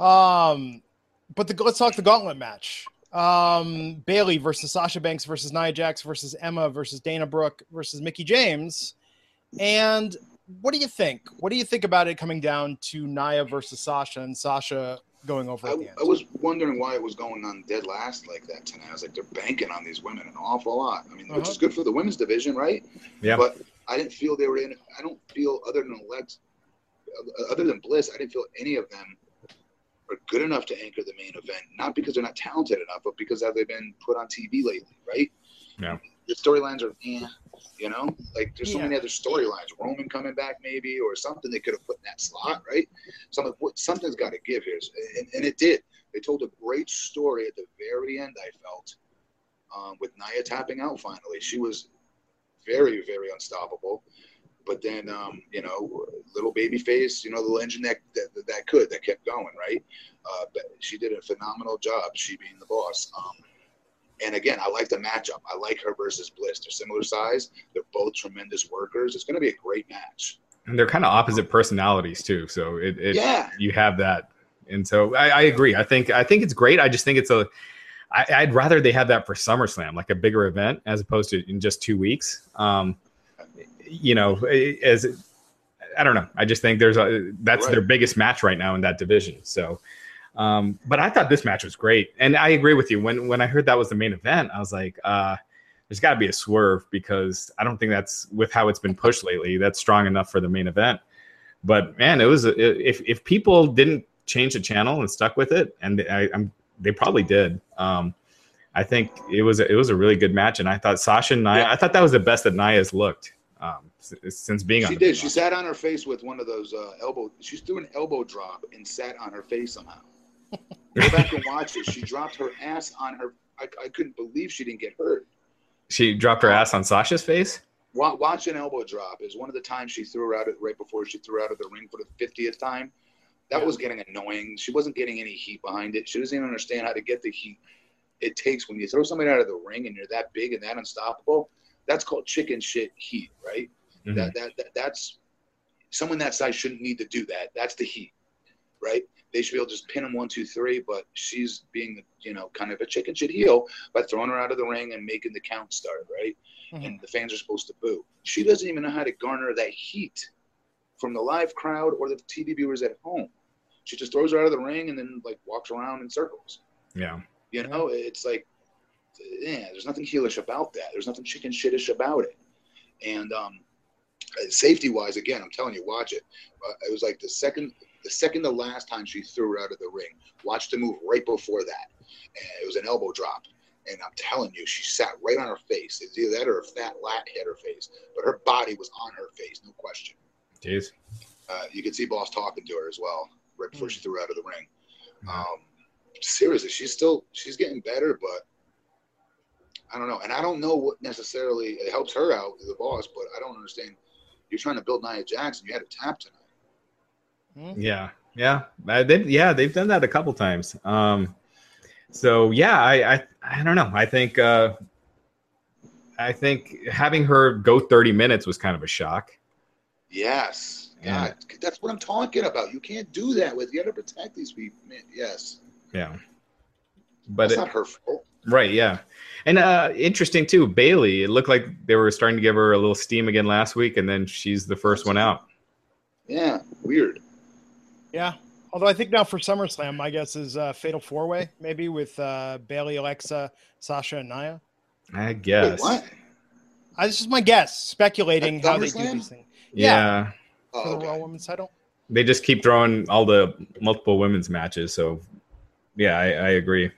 Um, but the, let's talk the gauntlet match. Um, Bayley versus Sasha Banks versus Nia Jax versus Emma versus Dana Brooke versus Mickie James. And what do you think? What do you think about it coming down to Nia versus Sasha and Sasha going over I, at the end? I was wondering why it was going on dead last like that tonight. I was like, they're banking on these women an awful lot. I mean, which Uh-huh. is good for the women's division, right? Yeah. But I didn't feel they were in. I don't feel other than Alex, other than Bliss, I didn't feel any of them are good enough to anchor the main event. Not because they're not talented enough, but because have they been put on TV lately, right? Yeah. The storylines are, eh, you know, like there's so Yeah. many other storylines. Roman coming back, maybe, or something they could have put in that slot, right? Something, what- something's got to give here, and, and it did. They told a great story at the very end. I felt um, with Nia tapping out finally. She was very, very unstoppable. But then, um, you know, little baby face, you know, the engine that, that that could that kept going, right? Uh, but she did a phenomenal job. She being the boss. Um, and again, I like the matchup. I like her versus Bliss. They're similar size. They're both tremendous workers. It's going to be a great match. And they're kind of opposite personalities too. So it, it Yeah. you have that. And so I, I agree. I think I think it's great. I just think it's a I, I'd rather they have that for SummerSlam, like a bigger event, as opposed to in just two weeks. Um, you know, as I don't know. I just think there's a that's Right. their biggest match right now in that division. So, um, but I thought this match was great, and I agree with you. When when I heard that was the main event, I was like, uh, there's got to be a swerve because I don't think that's with how it's been pushed lately. That's strong enough for the main event. But man, it was if if people didn't change the channel and stuck with it, and I, I'm they probably did. Um, I think it was a, it was a really good match, and I thought Sasha and Nia. Yeah. I thought that was the best that Nia's looked um, since being on. She did. She sat on her face with one of those uh, elbow. She threw an elbow drop and sat on her face somehow. Go back and watch it. She dropped her ass on her. I, I couldn't believe she didn't get hurt. She dropped her ass on Sasha's face. Wa- Watch an elbow drop is one of the times she threw her out of, right before she threw her out of the ring for the fiftieth time. That Yeah. was getting annoying. She wasn't getting any heat behind it. She doesn't even understand how to get the heat it takes when you throw somebody out of the ring and you're that big and that unstoppable. That's called chicken shit heat, right? Mhm. That, that that that's someone that size shouldn't need to do that. That's the heat, right? They should be able to just pin them one, two, three. But she's being, you know, kind of a chicken shit heel by throwing her out of the ring and making the count start, right? Mhm. And the fans are supposed to boo. She doesn't even know how to garner that heat from the live crowd or the TV viewers at home. She just throws her out of the ring and then like walks around in circles. Yeah. You know, it's like, yeah, there's nothing heelish about that. There's nothing chicken shitish about it. And um, safety wise, again, I'm telling you, watch it. Uh, it was like the second, the second to last time she threw her out of the ring. Watch the move right before that, and it was an elbow drop. And I'm telling you, she sat right on her face. It's either that or a fat lat hit her face, but her body was on her face, no question. Jeez. Uh, you could see Boss talking to her as well right before she threw her out of the ring. Mhm. Um, seriously, she's still she's getting better, but I don't know. And I don't know what necessarily it helps her out as the boss, but I don't understand. You're trying to build Nia Jackson. You had to tap tonight. Yeah, yeah, uh, they yeah they've done that a couple times. Um, so yeah, I I, I don't know. I think uh, I think having her go thirty minutes was kind of a shock. Yes, Yeah. God, that's what I'm talking about. You can't do that with. You got to protect these people. Man, yes, Yeah, but that's it, not her fault. Right, yeah, and uh, interesting too. Bayley, it looked like they were starting to give her a little steam again last week, and then she's the first one out. Yeah, weird. Yeah. Although I think now for SummerSlam, my guess is uh, Fatal Four Way, maybe with uh, Bayley, Alexa, Sasha, and Nia. I Wait, guess. what? I, this is my guess, speculating At how they do these things Yeah. for Oh, the okay. Raw Women's title. they just keep throwing all the multiple women's matches. So, yeah, I, I agree.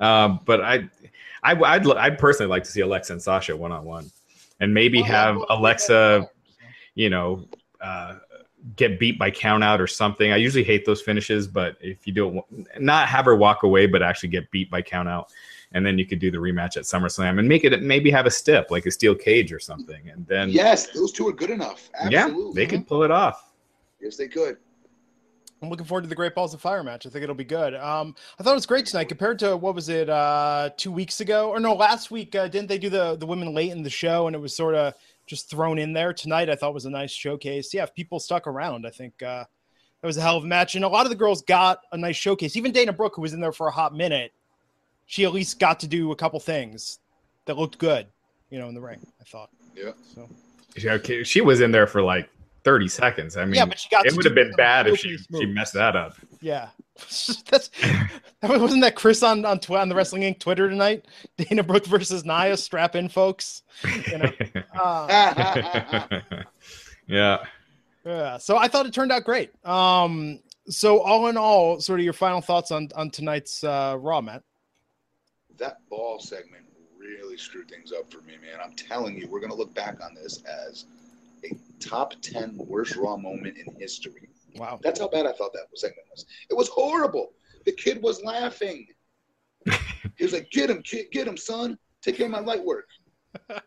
Uh, but I, I, I'd, I'd personally like to see Alexa and Sasha one on one, and maybe Oh, have Alexa, you know, uh, get beat by count out or something. I usually hate those finishes, but if you do it, not have her walk away, but actually get beat by count out, and then you could do the rematch at SummerSlam and make it maybe have a step like a steel cage or something, and then Yes, those two are good enough. Absolutely. yeah, they could pull it off. Yes, they could. I'm looking forward to the Great Balls of Fire match. I think it'll be good. Um, I thought it was great tonight compared to what was it uh, two weeks ago or no last week? Uh, didn't they do the the women late in the show and it was sort of just thrown in there tonight? I thought was a nice showcase. Yeah, if people stuck around, I think uh, that was a hell of a match. And a lot of the girls got a nice showcase. Even Dana Brooke, who was in there for a hot minute, she at least got to do a couple things that looked good, you know, in the ring. I thought. Yeah. So Yeah, okay, she was in there for like 30 seconds. I mean, yeah, but she got. it would have been bad if she, showcase she messed that up. Yeah, that's that wasn't that Chris on on, tw- on the Wrestling Inc. Twitter tonight. Dana Brooke versus Nia. Strap in, folks. You know. Uh, yeah. yeah. So I thought it turned out great. Um. So all in all, sort of your final thoughts on on tonight's uh, Raw, Matt. that ball segment really screwed things up for me, man. I'm telling you, we're gonna look back on this as a top ten worst Raw moment in history. Wow. That's how bad I thought that segment was. It was horrible. The kid was laughing. he was like, "Get him, kid, get him, son. Take care of my light work."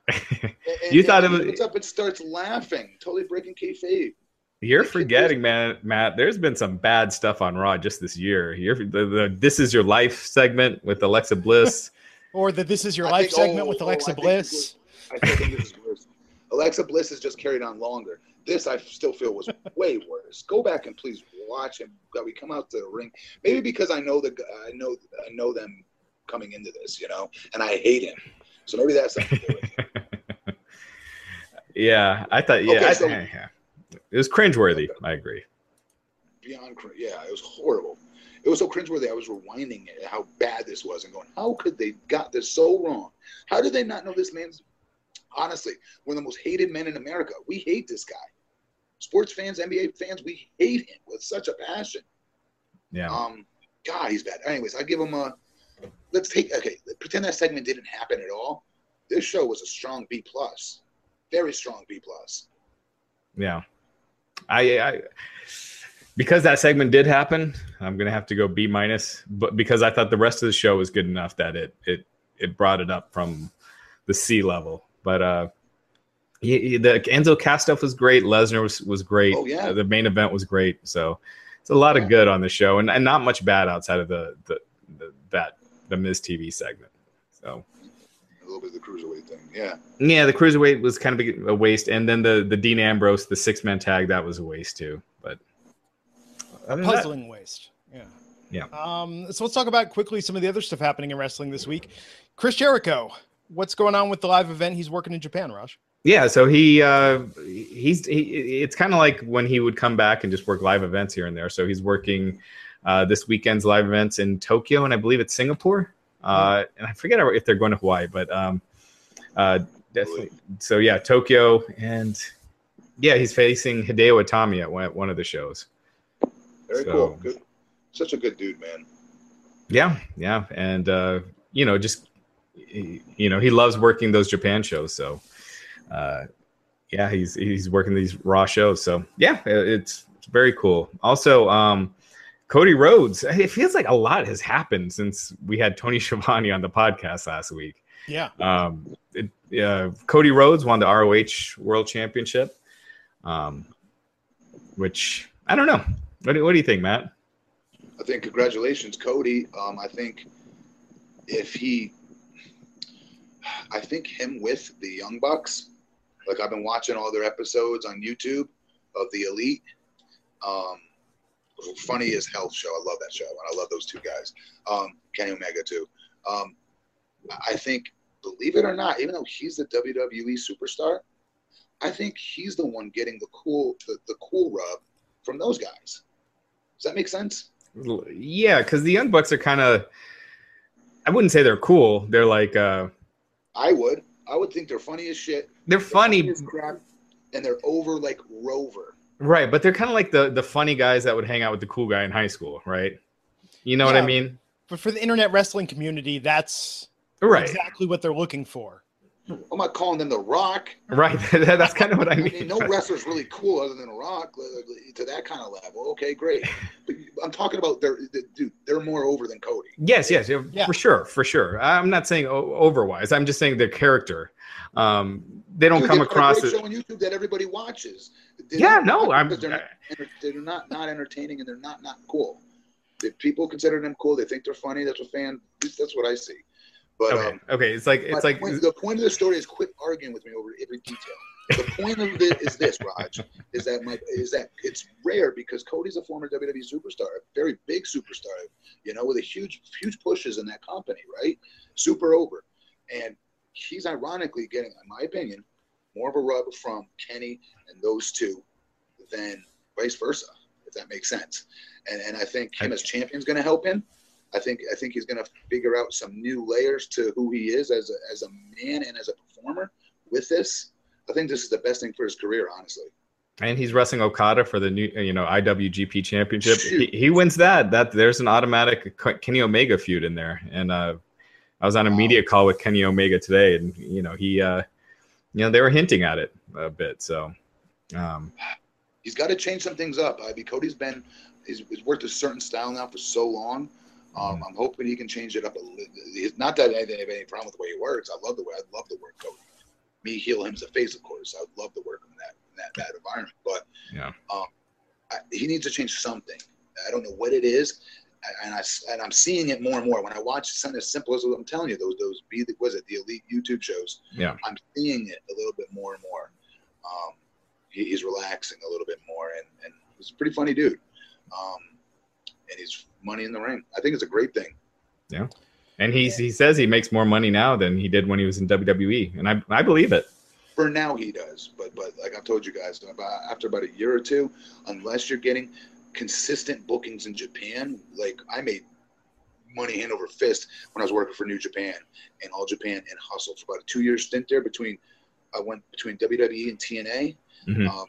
And, You and- thought it was- he up and starts laughing, totally breaking kayfabe. You're forgetting, man, Matt. There's been some bad stuff on Raw just this year. You're, the, the "This Is Your Life" segment with Alexa Bliss. Or the This Is Your I Life think- segment oh, with oh, Alexa I think Bliss. I think this is worse. Alexa Bliss has just carried on longer. This I still feel was way worse. Go back and please watch him. We come out to the ring. Maybe because I know the I know I know them coming into this, you know, and I hate him. So maybe that's something to do with it. yeah, I thought. Yeah, Okay, I, so- yeah. it was cringeworthy. I agree. beyond cr- yeah it was horrible it was so cringeworthy i was rewinding it how bad this was and going how could they got this so wrong how did they not know this man's honestly one of the most hated men in america. We hate this guy. Sports fans nba fans we hate him with such a passion. Yeah, um god he's bad. Anyways i give him a let's take okay pretend that segment didn't happen at all. This show was a strong b plus. Very strong b plus. Yeah. I, I because that segment did happen. I'm gonna have to go B minus, but because I thought the rest of the show was good enough that it it it brought it up from the C level. But uh, he, he- the Enzo Cass stuff was great. Lesnar was was great. Oh, yeah. The main event was great. So it's a lot Yeah. of good on the show, and, and not much bad outside of the the, the that the Miz TV segment. So a little bit of the cruiserweight thing yeah yeah, the cruiserweight was kind of a waste, and then the the Dean Ambrose the six man tag that was a waste too. But other than that- Puzzling waste. Yeah. Yeah. Um, so let's talk about quickly some of the other stuff happening in wrestling this week. Chris Jericho, what's going on with the live event? He's working in Japan, Raj. Yeah, so he uh he's he, it's kind of like when he would come back and just work live events here and there. So he's working uh this weekend's live events in Tokyo and I believe it's Singapore. Uh and I forget if they're going to Hawaii, but um uh definitely so yeah, Tokyo and yeah, he's facing Hideo Itami at one, at one of the shows. very So- cool good such a good dude man Yeah, yeah, and uh, you know, just he- you know, he loves working those Japan shows. So, uh, yeah, he's he's working these Raw shows. So, yeah, it- it's, it's very cool. Also, um, Cody Rhodes. It feels like a lot has happened since we had Tony Schiavone on the podcast last week. Yeah. Um, it, uh, Cody Rhodes won the ROH World Championship, um, which I don't know. What do, what do you think, Matt? I think congratulations, Cody. Um, I think if he, I think him with the Young Bucks, like I've been watching all their episodes on YouTube of the Elite. Um, funny as hell show. I love that show, and I love those two guys. Um, Kenny Omega too. Um, I think, believe it or not, even though he's the WWE superstar, I think he's the one getting the cool, the, the cool rub from those guys. Does that make sense? Yeah, because the Young Bucks are kind of. I wouldn't say they're cool. They're like uh I would. I would think they're funny as shit. they're They're funny, as crap, and they're over like Rover. right? But they're kind of like the the funny guys that would hang out with the cool guy in high school, right? You know what I mean? But for the internet wrestling community, that's Right, exactly what they're looking for. I'm not calling them the Rock. right. That's kind of what I I mean. mean, no wrestler's really cool other than the Rock like, like, to that kind of level. Okay, great. But I'm talking about they're the- dude. They're more over than Cody. Yes, yes, yeah, Yeah. for sure, for sure. I'm not saying overwise. I'm just saying their character. Um, they don't Dude, come across a great as show on YouTube that everybody watches. They're Yeah, no, I'm- they're not, they're not not entertaining and they're not not cool. If people consider them cool, they think they're funny. That's what fan. That's what I see. But okay. um, okay, it's like it's like the point, the point of the story is quit arguing with me over every detail. The point of it is this, Raj, is that my is that it's rare because Cody's a former WWE superstar, a very big superstar, you know, with a huge huge pushes in that company, right? Super over, and he's ironically getting, in my opinion, more of a rub from Kenny and those two than vice versa, if that makes sense. And and I think him as champion's going to help him. I think I think he's going to figure out some new layers to who he is as a, as a man and as a performer with this. I think this is the best thing for his career, honestly. and he's wrestling Okada for the new, you know, IWGP Championship. He, he wins that. That there's an automatic Kenny Omega feud in there. And uh, I was on a Wow. media call with Kenny Omega today, and you know he, uh, you know, they were hinting at it a bit. So, um, He's got to change some things up. I mean, Cody's been he's, he's worked a certain style now for so long. Um, I'm hoping he can change it up a little. Not that I have any problem with the way he works. I love the way I love the work Cody. Me heel him's a face, of course. I would love to work in that in that, that environment. But Yeah. um, I, he needs to change something. I don't know what it is, and I and I'm seeing it more and more when I watch something as simple as what I'm telling you. Those those be the was it the elite YouTube shows. Yeah. I'm seeing it a little bit more and more. Um, he, he's relaxing a little bit more, and and he's a pretty funny dude. Um, and he's money in the ring. I think it's a great thing. Yeah. And he's he says he makes more money now than he did when he was in WWE, and I I believe it. For now, he does, but but like I've told you guys, about after about a year or two, unless you're getting consistent bookings in Japan, like I made money hand over fist when I was working for New Japan and All Japan and Hustle for about a two year stint there between I went between WWE and TNA. Mhm. Um,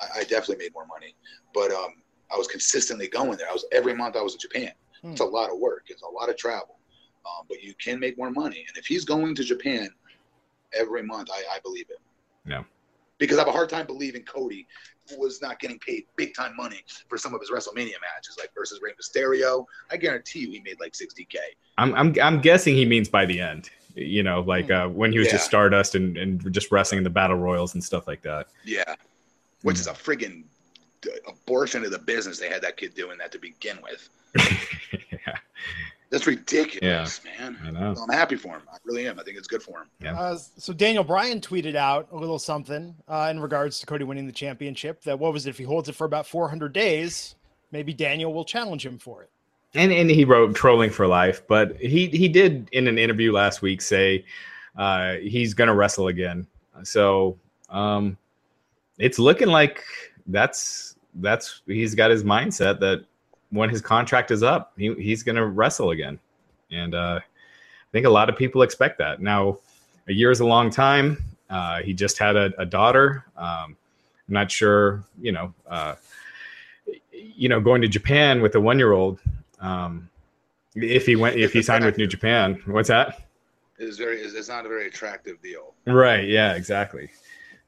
I, I definitely made more money, but um, I was consistently going there. I was every month I was in Japan. Hmm. It's a lot of work. It's a lot of travel, um, but you can make more money. And if he's going to Japan every month, I, I believe it. Yeah. Because I have a hard time believing Cody was not getting paid big time money for some of his WrestleMania matches, like versus Rey Mysterio. I guarantee you, he made like 60k. I'm I'm I'm guessing he means by the end. You know, like uh, when he was just Stardust and, and just wrestling in the battle royals and stuff like that. Yeah, which is a friggin' abortion of the business. They had that kid doing that to begin with. yeah, That's ridiculous, yeah. man. I know. So I'm happy for him. I really am. I think it's good for him. Yeah. Uh, so Daniel Bryan tweeted out a little something uh, in regards to Cody winning the championship. That what was it? If he holds it for about 400 days, maybe Daniel will challenge him for it. and and he wrote trolling for life but he he did in an interview last week say uh he's gonna wrestle again so um it's looking like that's that's he's got his mindset that when his contract is up he, he's gonna wrestle again and uh i think a lot of people expect that now a year is a long time uh he just had a, a daughter um i'm not sure you know uh you know going to japan with a one year old um, if he went, if he signed with New Japan, what's that? It's very. It's not a very attractive deal. Right. Yeah. Exactly.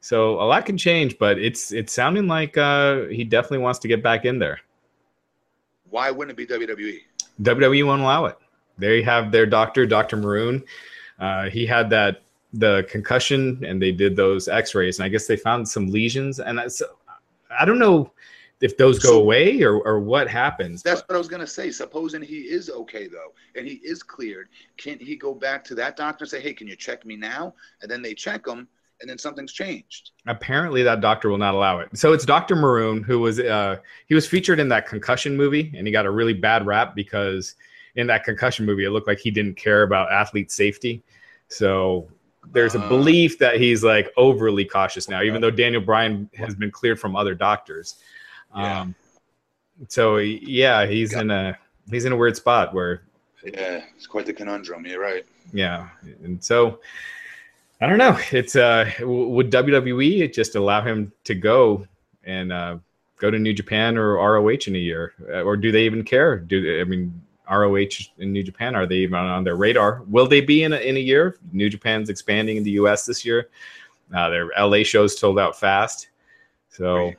So a lot can change, but it's it's sounding like uh, he definitely wants to get back in there. Why wouldn't it be? WWE? WWE won't allow it. They have their doctor, Doctor Maroon. Uh, he had that the concussion, and they did those X-rays, and I guess they found some lesions. And that's, I don't know if those go So- away or or what happens. That's but- what I was gonna say. Supposing he is okay though, and he is cleared, can't he go back to that doctor and say, "Hey, can you check me now?" And then they check him, and then something's changed. apparently that doctor will not allow it. So it's Dr. Maroon who was uh he was featured in that concussion movie and he got a really bad rap because in that concussion movie it looked like he didn't care about athlete safety. So there's a Uh. belief that he's like overly cautious now even though Daniel Bryan has been cleared from other doctors. Yeah. Um so yeah, he's in a he's in a weird spot where Yeah, it's quite the conundrum. You're right. yeah and so i don't know. It's uh would wwe just allow him to go and uh go to new japan or roh in a year? Uh, or do they even care? Do i mean roh in new japan are they even on their radar? Will they be in a, in a year? New japan's expanding in the us this year. Uh, their la shows sold out fast. So Right.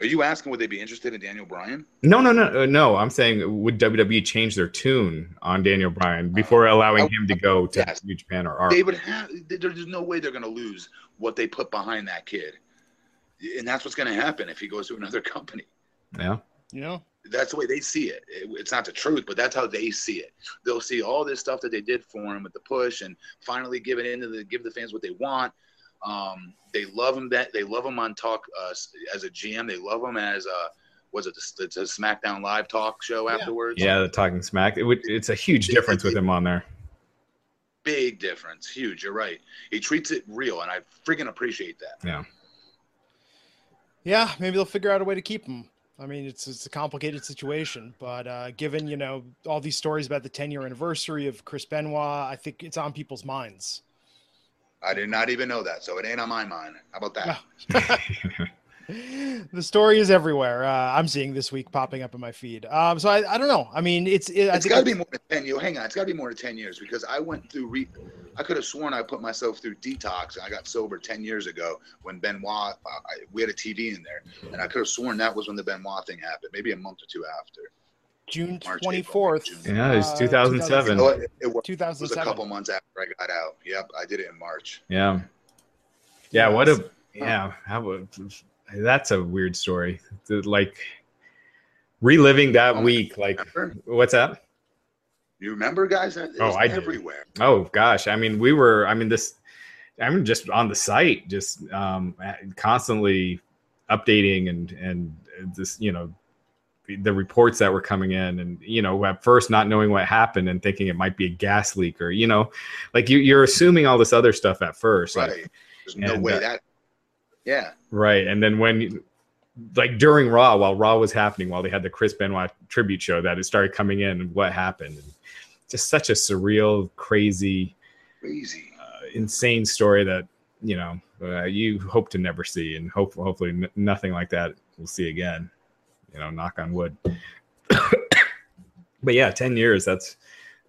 Are you asking would they be interested in Daniel Bryan? no no no uh, no i'm saying would wwe change their tune on daniel bryan before allowing I- him to go to Yes. new japan or roh They would have. There's no way they're gonna lose what they put behind that kid, and that's what's gonna happen if he goes to another company. yeah You know, that's the way they see it. It- It's not the truth, but that's how they see it. They'll see all this stuff that they did for him with the push, and finally give it into the give the fans what they want. Um, they love him. That they love him on talk uh, as a GM. They love him as a was it the, it's a SmackDown Live talk show Yeah. afterwards. Yeah, the talking smack. It would, it's a huge difference with him on there. big difference, huge. You're right. He treats it real, and I freaking appreciate that. Yeah. yeah, maybe they'll figure out a way to keep him. I mean, it's it's a complicated situation, but uh, given you know all these stories about the 10 year anniversary of Chris Benoit, I think it's on people's minds. I did not even know that, so it ain't on my mind. How about that? the story is everywhere. Uh, I'm seeing this week popping up in my feed. Um, so I, I don't know. I mean, it's it, It's got to be more than ten years. Hang on, it's got to be more than ten years because I went through. Re- I could have sworn I put myself through detox. and I got sober ten years ago when Benoit. Uh, I, we had a TV in there, and I could have sworn that was when the Benoit thing happened. Maybe a month or two after. June March, twenty April, fourth. June. Yeah, it was 2007. No, it, it was, it was a couple months after I got out. Yep, I did it in March. Yeah. Yeah. What a yeah. How would that's a weird story. Like reliving that Oh, week. Like Remember? what's that? You remember, guys? It Oh, I do. everywhere. Oh gosh. I mean, we were. I mean, this. I'm just on the site, just um, constantly updating and and this, you know, the reports that were coming in, and you know, at first not knowing what happened and thinking it might be a gas leak or you know, like you, you're assuming all this other stuff at first, like, Right. There's no way uh, that. Yeah. Right. And then when, like during Raw, while Raw was happening, while they had the Chris Benoit tribute show, that it started coming in and what happened. And just such a surreal, crazy, Crazy. uh, insane story that, you know, uh, you hope to never see. And hope, hopefully n- nothing like that we'll see again, you know, knock on wood. but yeah, 10 years, that's,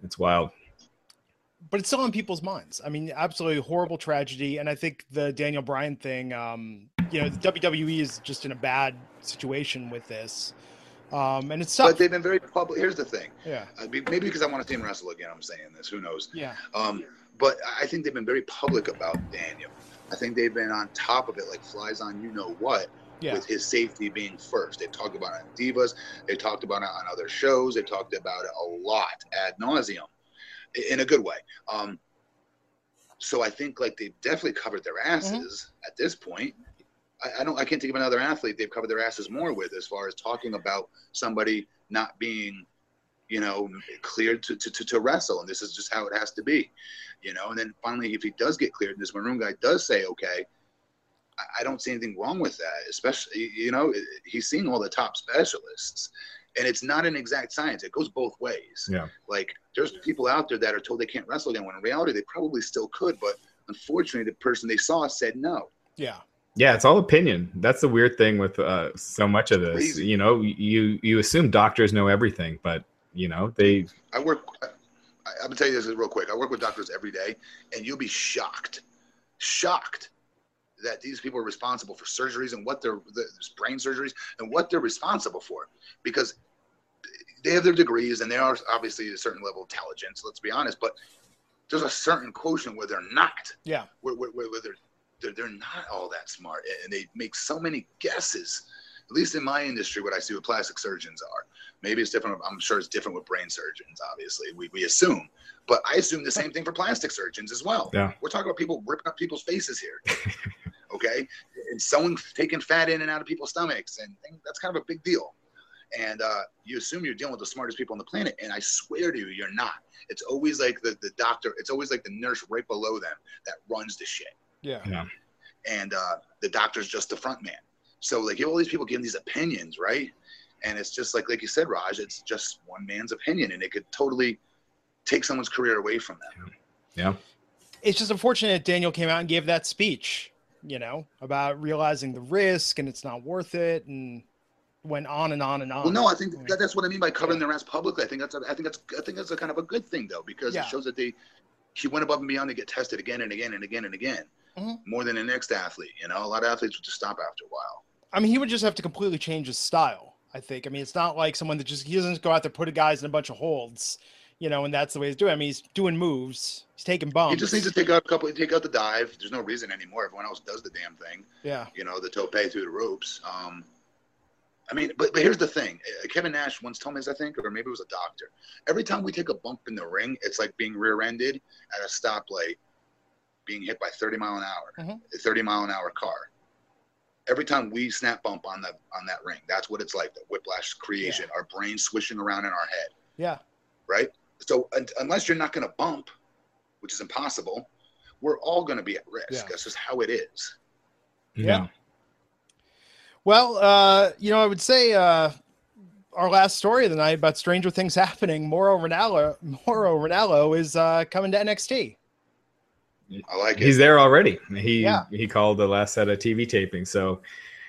it's wild. but it's still on people's minds. I mean, absolutely horrible tragedy, and I think the Daniel Bryan thing. Um, you know, the WWE is just in a bad situation with this, um, and it's tough. But they've been very public. Here's the thing. yeah, Uh, maybe because I want to see him wrestle again, I'm saying this. Who knows? yeah, Um, but I think they've been very public about Daniel. I think they've been on top of it, like flies on you know what, yeah. with his safety being first. They've talked about it on Divas. They talked about it on other shows. They talked about it a lot ad nauseum, in a good way. Um, so I think like they've definitely covered their asses at this point. I, I don't. I can't think of another athlete they've covered their asses more with as far as talking about somebody not being, you know, cleared to, to, to, to wrestle, and this is just how it has to be, you know. And then finally, if he does get cleared, and this Maroon guy does say okay, I- I don't see anything wrong with that. Especially, you know, he's seeing all the top specialists, and it's not an exact science. It goes both ways. Yeah. Like there's people out there that are told they can't wrestle again when in reality they probably still could, but unfortunately the person they saw said no. yeah. Yeah, it's all opinion. That's the weird thing with uh, so much of this. Crazy. You know, you you assume doctors know everything, but you know they I work. I, I'm gonna tell you this real quick. I work with doctors every day, and you'll be shocked, shocked that these people are responsible for surgeries and what they're the, brain surgeries and what they're responsible for, because they have their degrees and they are obviously a certain level of intelligence. Let's be honest, but there's a certain quotient where they're not. Yeah. Where, where, where where they're, they're they're not all that smart, and they make so many guesses. At least in my industry, what I see with plastic surgeons are maybe it's different. I'm sure it's different with brain surgeons. Obviously, we, we assume, but I assume the same thing for plastic surgeons as well. Yeah. We're talking about people ripping up people's faces here. okay, and sewing, taking fat in and out of people's stomachs, and, and that's kind of a big deal. And uh, you assume you're dealing with the smartest people on the planet, and I swear to you, you're not. It's always like the, the doctor. It's always like the nurse right below them that runs the shit Yeah. and uh, the doctor's just the front man. So like you have all these people giving these opinions, right? And it's just like like you said, Raj, it's just one man's opinion, and it could totally take someone's career away from them. yeah. It's just unfortunate that Daniel came out and gave that speech, you know, about realizing the risk and it's not worth it, and went on and on and on. Well, no, I think that, that's what I mean by covering their ass publicly. I think that's a, I think that's I think that's a kind of a good thing though because Yeah. it shows that they he went above and beyond to get tested again and again and again and again, Mhm. more than the next athlete. You know, a lot of athletes would just stop after a while. I mean, he would just have to completely change his style. I think. I mean, it's not like someone that just he doesn't go out there put guys in a bunch of holds, you know, and that's the way he's doing. I mean, he's doing moves, he's taking bumps. He just needs to take out a couple, take out the dive. There's no reason anymore. Everyone else does the damn thing. yeah, you know, the tope through the ropes. Um, I mean, but, but here's the thing. Uh, Kevin Nash once told me this, I think, or maybe it was a doctor. Every time we take a bump in the ring, it's like being rear-ended at a stoplight, being hit by 30 mile an hour, Mhm. a 30 mile an hour car. Every time we snap bump on the on that ring, that's what it's like. The whiplash creation, our brain swishing around in our head, yeah, right? So un- unless you're not going to bump, which is impossible, we're all going to be at risk. Yeah. That's just how it is. Yeah. Well, uh, you know, I would say uh, our last story of the night about Stranger Things happening. Mauro Ranallo, Mauro Ranallo is uh, coming to NXT. I like it. He's there already. He Yeah. he called the last set of TV taping. So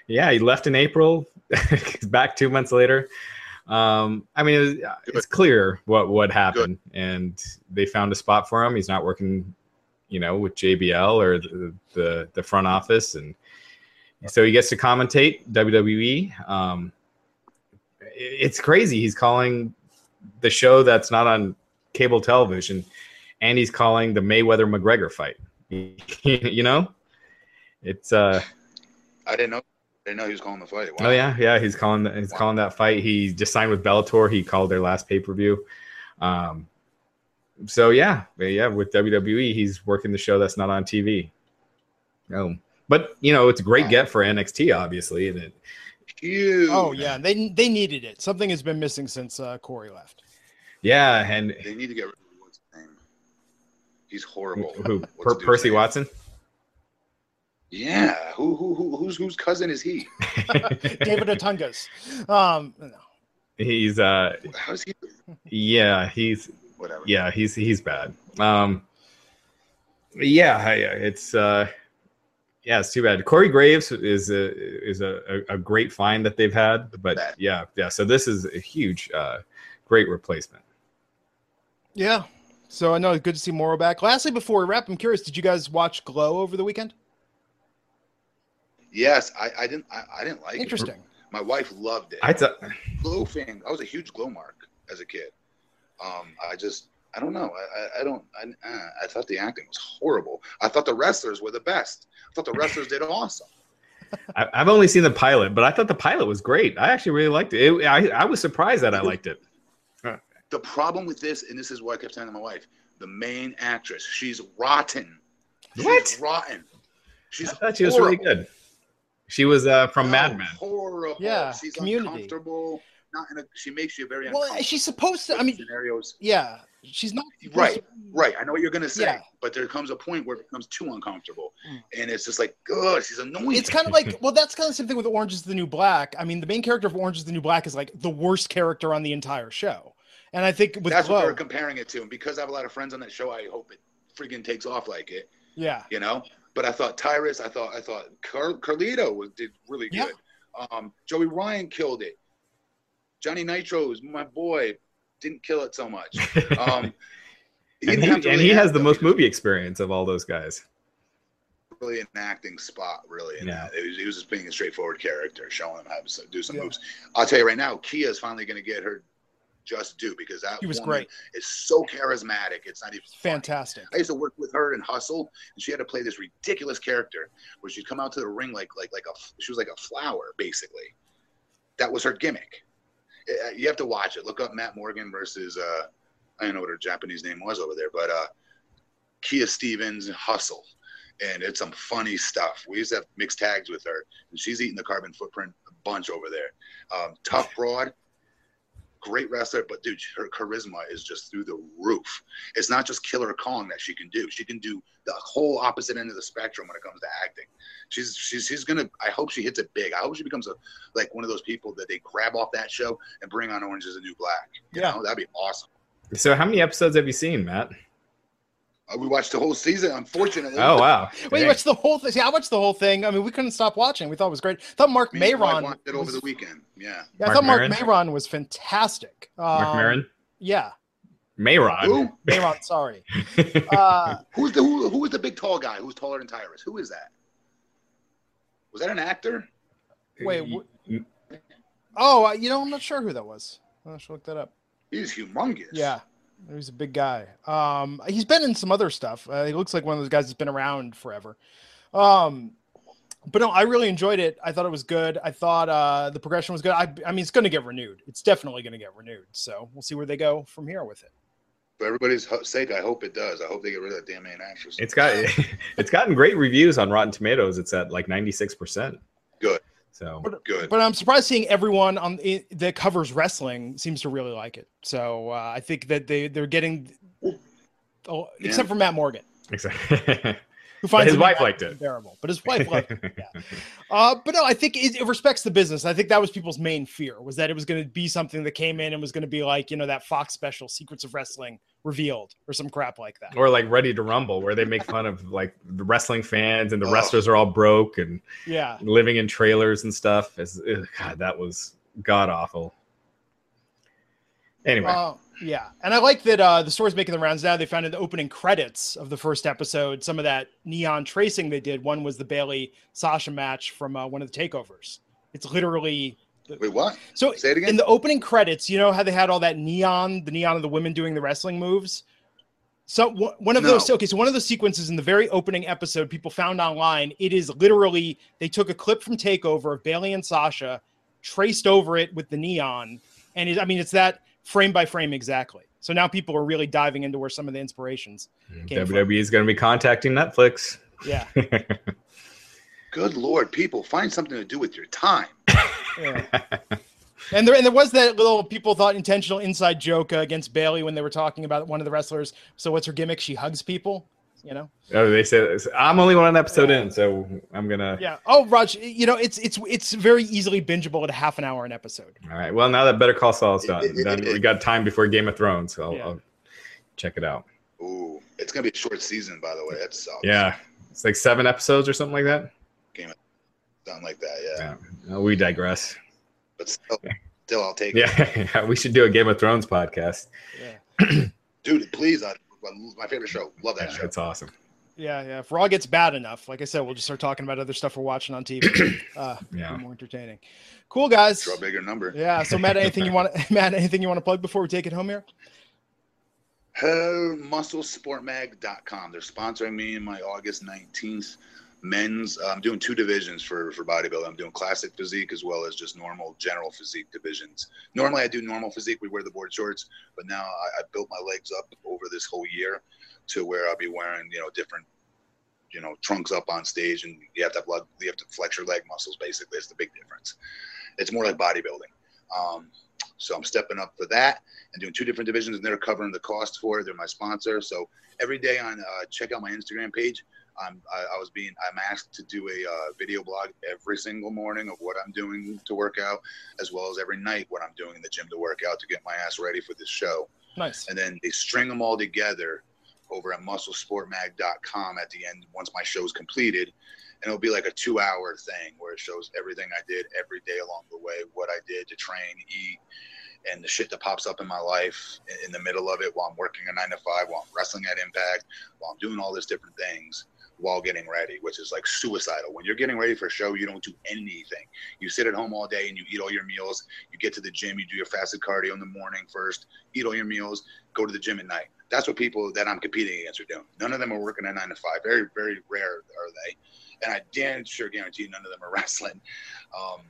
yeah, he left in April. He's back two months later. Um, I mean, it was, it's clear what what happened, and they found a spot for him. He's not working, you know, with JBL or the the, the front office, and so he gets to commentate WWE. Um, it- it's crazy. He's calling the show that's not on cable television, and he's calling the Mayweather McGregor fight. you know, it's uh. I didn't know. I didn't know he was calling the fight. Wow. Oh yeah, yeah. He's calling. He's Wow. calling that fight. He just signed with Bellator. He called their last pay per view. Um, so yeah, yeah. With WWE, he's working the show that's not on TV. Oh, but you know, it's a great Wow. get for NXT, obviously, and it, Huge. Oh yeah, they they needed it. Something has been missing since uh, Corey left. yeah, and They need to get rid of what's his name. He's horrible. who per, the dude's Percy name? Watson. Yeah. Who who who whose whose cousin is he? David Otungas. Um, no. he's uh, How's he? yeah, he's Whatever. yeah, he's he's bad. Um, yeah, I- it's uh, yeah, it's too bad. Corey Graves is a is a, a, a great find that they've had, but Bad. yeah, yeah. So this is a huge, uh, great replacement. Yeah. So I know it's good to see Mauro back. Lastly, before we wrap, I'm curious, did you guys watch Glow over the weekend? Yes, I, I didn't I, I didn't like it. Interesting. My wife loved it. I thought glow fan. I was a huge glow mark as a kid. Um, I just I don't know. I I, I don't I, uh, I thought the acting was horrible. I thought the wrestlers were the best. I thought the wrestlers did awesome. I, I've only seen the pilot, but I thought the pilot was great. I actually really liked it. it I, I was surprised that I liked it. The problem with this, and this is why I kept telling my wife, the main actress, she's rotten. She's What? rotten. She's I thought she was really good. She was uh, from No, Mad Men. Horrible. Yeah, she's Community. uncomfortable. Not in a. She makes you very uncomfortable. Well, she's supposed to. I mean, scenarios. yeah, she's not Right, to- Right, I know what you're gonna say, Yeah. but there comes a point where it becomes too uncomfortable, Mm. and it's just like, good, she's annoying. It's kind of like, well, that's kind of the same thing with Orange is the New Black. I mean, the main character of Orange is the New Black is like the worst character on the entire show. And I think with that's what Glow, they're comparing it to, and because I have a lot of friends on that show, I hope it freaking takes off like it, yeah, you know. But I thought Tyrus, I thought, I thought Car- Carlito was did really Yeah. good. Um, Joey Ryan killed it. Johnny Nitro is my boy, didn't kill it so much. Um, and he, to and he has the most movie experience of all those guys. really an acting spot, really. In Yeah. that. It was, he was just being a straightforward character, showing him how to do some Yeah. moves. I'll tell you right now, Kia is finally going to get her just do because that he was woman great, is so charismatic. It's not even funny. fantastic. I used to work with her in Hustle, and she had to play this ridiculous character where she'd come out to the ring like like like a she was like a flower basically. That was her gimmick. Uh, You have to watch it. Look up Matt Morgan versus uh, I don't know what her Japanese name was over there, but uh, Kia Stevens Hustle, and it's some funny stuff. We used to have mixed tags with her, and she's eating the carbon footprint a bunch over there. Um, tough broad. Great wrestler, but dude, her charisma is just through the roof it's not just Killer Kong that she can do. She can do the whole opposite end of the spectrum when it comes to acting. She's she's she's gonna. I hope she hits it big. I hope she becomes a like one of those people that they grab off that show and bring on Orange is the New Black. You Yeah. know, that'd be awesome. So, how many episodes have you seen, Matt? Uh, we watched the whole season. Unfortunately, Oh wow! Wait, Dang. watch the whole thing. Yeah, I watched the whole thing. I mean, we couldn't stop watching. We thought it was great. thought Mark Me and Mayron watched it over was- the weekend. Yeah. Yeah, I thought Marc Maron? Mayron was fantastic. Mark Um, Maron, Yeah, Mayron. Who? Mayron. Sorry. Uh, Who's the who, who is the big tall guy who's taller than Tyrus? Who is that? Was that an actor? wait. wh- oh, uh, you know, I'm not sure who that was. I should look that up. He's humongous. Yeah, he's a big guy. Um, he's been in some other stuff. Uh, he looks like one of those guys that's been around forever. Um, but no, I really enjoyed it. I thought it was good. I thought uh, the progression was good. I, I mean, it's going to get renewed. It's definitely going to get renewed. So we'll see where they go from here with it. For everybody's ho- sake, I hope it does. I hope they get rid of that damn main actress. It's got it's gotten great reviews on Rotten Tomatoes. It's at like ninety six percent. Good. So good. But I'm surprised seeing everyone on i that covers wrestling seems to really like it. So uh, I think that they they're getting, oh, Yeah. except for Matt Morgan, exactly. who finds his wife liked it. unbearable. But his wife liked it. Yeah. Uh, but no, I think it, it respects the business. I think that was people's main fear was that it was going to be something that came in and was going to be like you know that Fox special, Secrets of Wrestling revealed, or some crap like that. or like Ready to Rumble, where they make fun of like the wrestling fans and the Oh. wrestlers are all broke and Yeah. living in trailers and stuff. It's, ugh, God, that was god awful. Anyway, Uh, yeah, and I like that uh, the story's making the rounds now. They found in the opening credits of the first episode some of that neon tracing they did. One was the Bayley Sasha match from uh, one of the takeovers. It's literally Wait, what? So Say it again. in the opening credits, you know how they had all that neon, the neon of the women doing the wrestling moves. So one one of No. those, okay, so one of those sequences in the very opening episode, people found online. It is literally they took a clip from Takeover of Bayley and Sasha, traced over it with the neon, and it, I mean it's that frame by frame exactly. So now people are really diving into where some of the inspirations. Came. WWE is going to be contacting Netflix. Yeah, Good lord, people, find something to do with your time. Yeah. And there, and there was that little people thought intentional inside joke uh, against Bayley when they were talking about one of the wrestlers. So what's her gimmick? She hugs people, you know. oh, they said I'm only one episode in, so I'm gonna. Yeah. Oh, Raj, you know it's it's it's very easily bingeable at a half an hour an episode. All right. Well, now that Better Call Saul's done, then we got time before Game of Thrones. So I'll, Yeah. I'll check it out. Ooh, it's gonna be a short season, by the way. That sucks. Yeah, it's like seven episodes or something like that. Something like that. Yeah, Yeah. Uh, we digress. but still, still, I'll take it, Yeah, we should do a Game of Thrones podcast. Yeah. dude. Please, I, my favorite show. Love that Yeah, show. it's awesome. Yeah, yeah. If Raw gets bad enough, like I said, we'll just start talking about other stuff we're watching on TV. Uh, Yeah. more entertaining. Cool guys. Draw a bigger number. Yeah. So Matt, anything you want? Matt, anything you want to plug before we take it home here? Uh, musclesportmag.com. They're sponsoring me in my August 19th men's. I'm doing two divisions for, for bodybuilding. I'm doing classic physique as well as just normal general physique divisions. Normally I do normal physique. We wear the board shorts, but now I, I built my legs up over this whole year to where I'll be wearing, you know, different, you know, trunks up on stage and you have to have, blood- you have to flex your leg muscles basically. It's the big difference. It's more like bodybuilding. Um, so I'm stepping up for that and doing two different divisions, and they're covering the cost for it. They're my sponsor. So every day on uh, check out my Instagram page. I'm, I, I was being I'm asked to do a uh, video blog every single morning of what I'm doing to work out, as well as every night what I'm doing in the gym to work out to get my ass ready for this show. Nice. And then they string them all together over at musclesportmag.com at the end once my show's completed. And it'll be like a two hour thing where it shows everything I did every day along the way, what I did to train, eat, and the shit that pops up in my life in- in the middle of it while I'm working a nine to five, while I'm wrestling at Impact, while I'm doing all these different things while getting ready, which is like suicidal. When you're getting ready for a show, you don't do anything. You sit at home all day and you eat all your meals. You get to the gym, you do your fasted cardio in the morning first, eat all your meals, go to the gym at night. That's what people that I'm competing against are doing. None of them are working at nine to five. Very, very rare are they. And I damn sure guarantee none of them are wrestling. Um,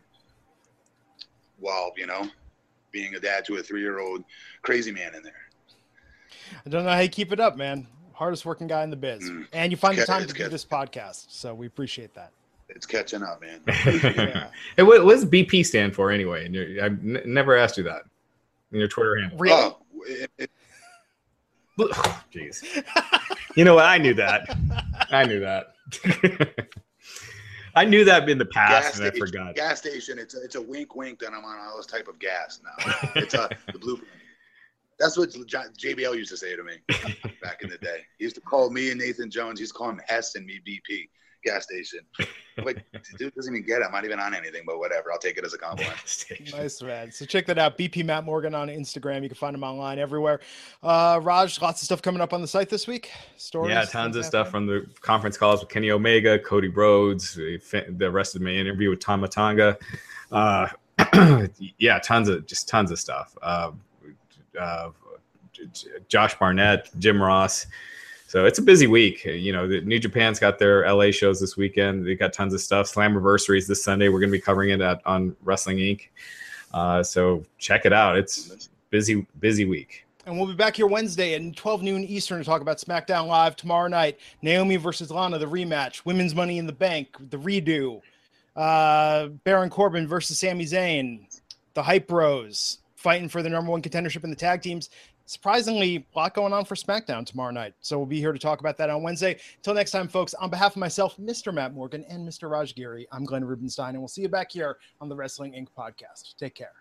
while, you know, being a dad to a three year old crazy man in there. I don't know how you keep it up, man. Hardest working guy in the biz, Mm. and you find the time to it's do this podcast. So we appreciate that. It's catching up, man. Yeah. hey, what, what does BP stand for anyway? And you're- I've n- never asked you that in your Twitter handle. Really? Oh, it, it, Jeez. You know what? I knew that. I knew that. I knew that in the past, gas and I station, forgot. gas station. It's a, it's a wink, wink that I'm on all this type of gas now. It's a the blueprint. That's what JBL used to say to me back in the day. He used to call me and Nathan Jones. He's calling him Hess and me BP gas station. I'm like, dude doesn't even get it. I'm not even on anything, but whatever. I'll take it as a compliment. Nice man. So check that out. BP Matt Morgan on Instagram. You can find him online everywhere. Uh, Raj, lots of stuff coming up on the site this week. Stories. Yeah, tons of stuff happening. from the conference calls with Kenny Omega, Cody Rhodes, the the rest of my interview with Tama Tonga. Uh, yeah, tons of just tons of stuff. Uh, uh, Josh Barnett, Jim Ross. So it's a busy week. You know, New Japan's got their LA shows this weekend. They got tons of stuff. Slam Slammiversary's this Sunday. We're going to be covering it at, on Wrestling Inc. Uh, so check it out. It's busy, busy week. And we'll be back here Wednesday at 12 noon Eastern to talk about SmackDown Live tomorrow night. Naomi versus Lana, the rematch. Women's Money in the Bank, the redo. Uh, Baron Corbin versus Sami Zayn. The Hype Bros fighting for the number one contendership in the tag teams. Surprisingly, a lot going on for SmackDown tomorrow night. So we'll be here to talk about that on Wednesday. Until next time, folks, on behalf of myself, Mr. Matt Morgan, and Mr. Raj Giri, I'm Glenn Rubenstein, and we'll see you back here on the Wrestling Inc. podcast. Take care.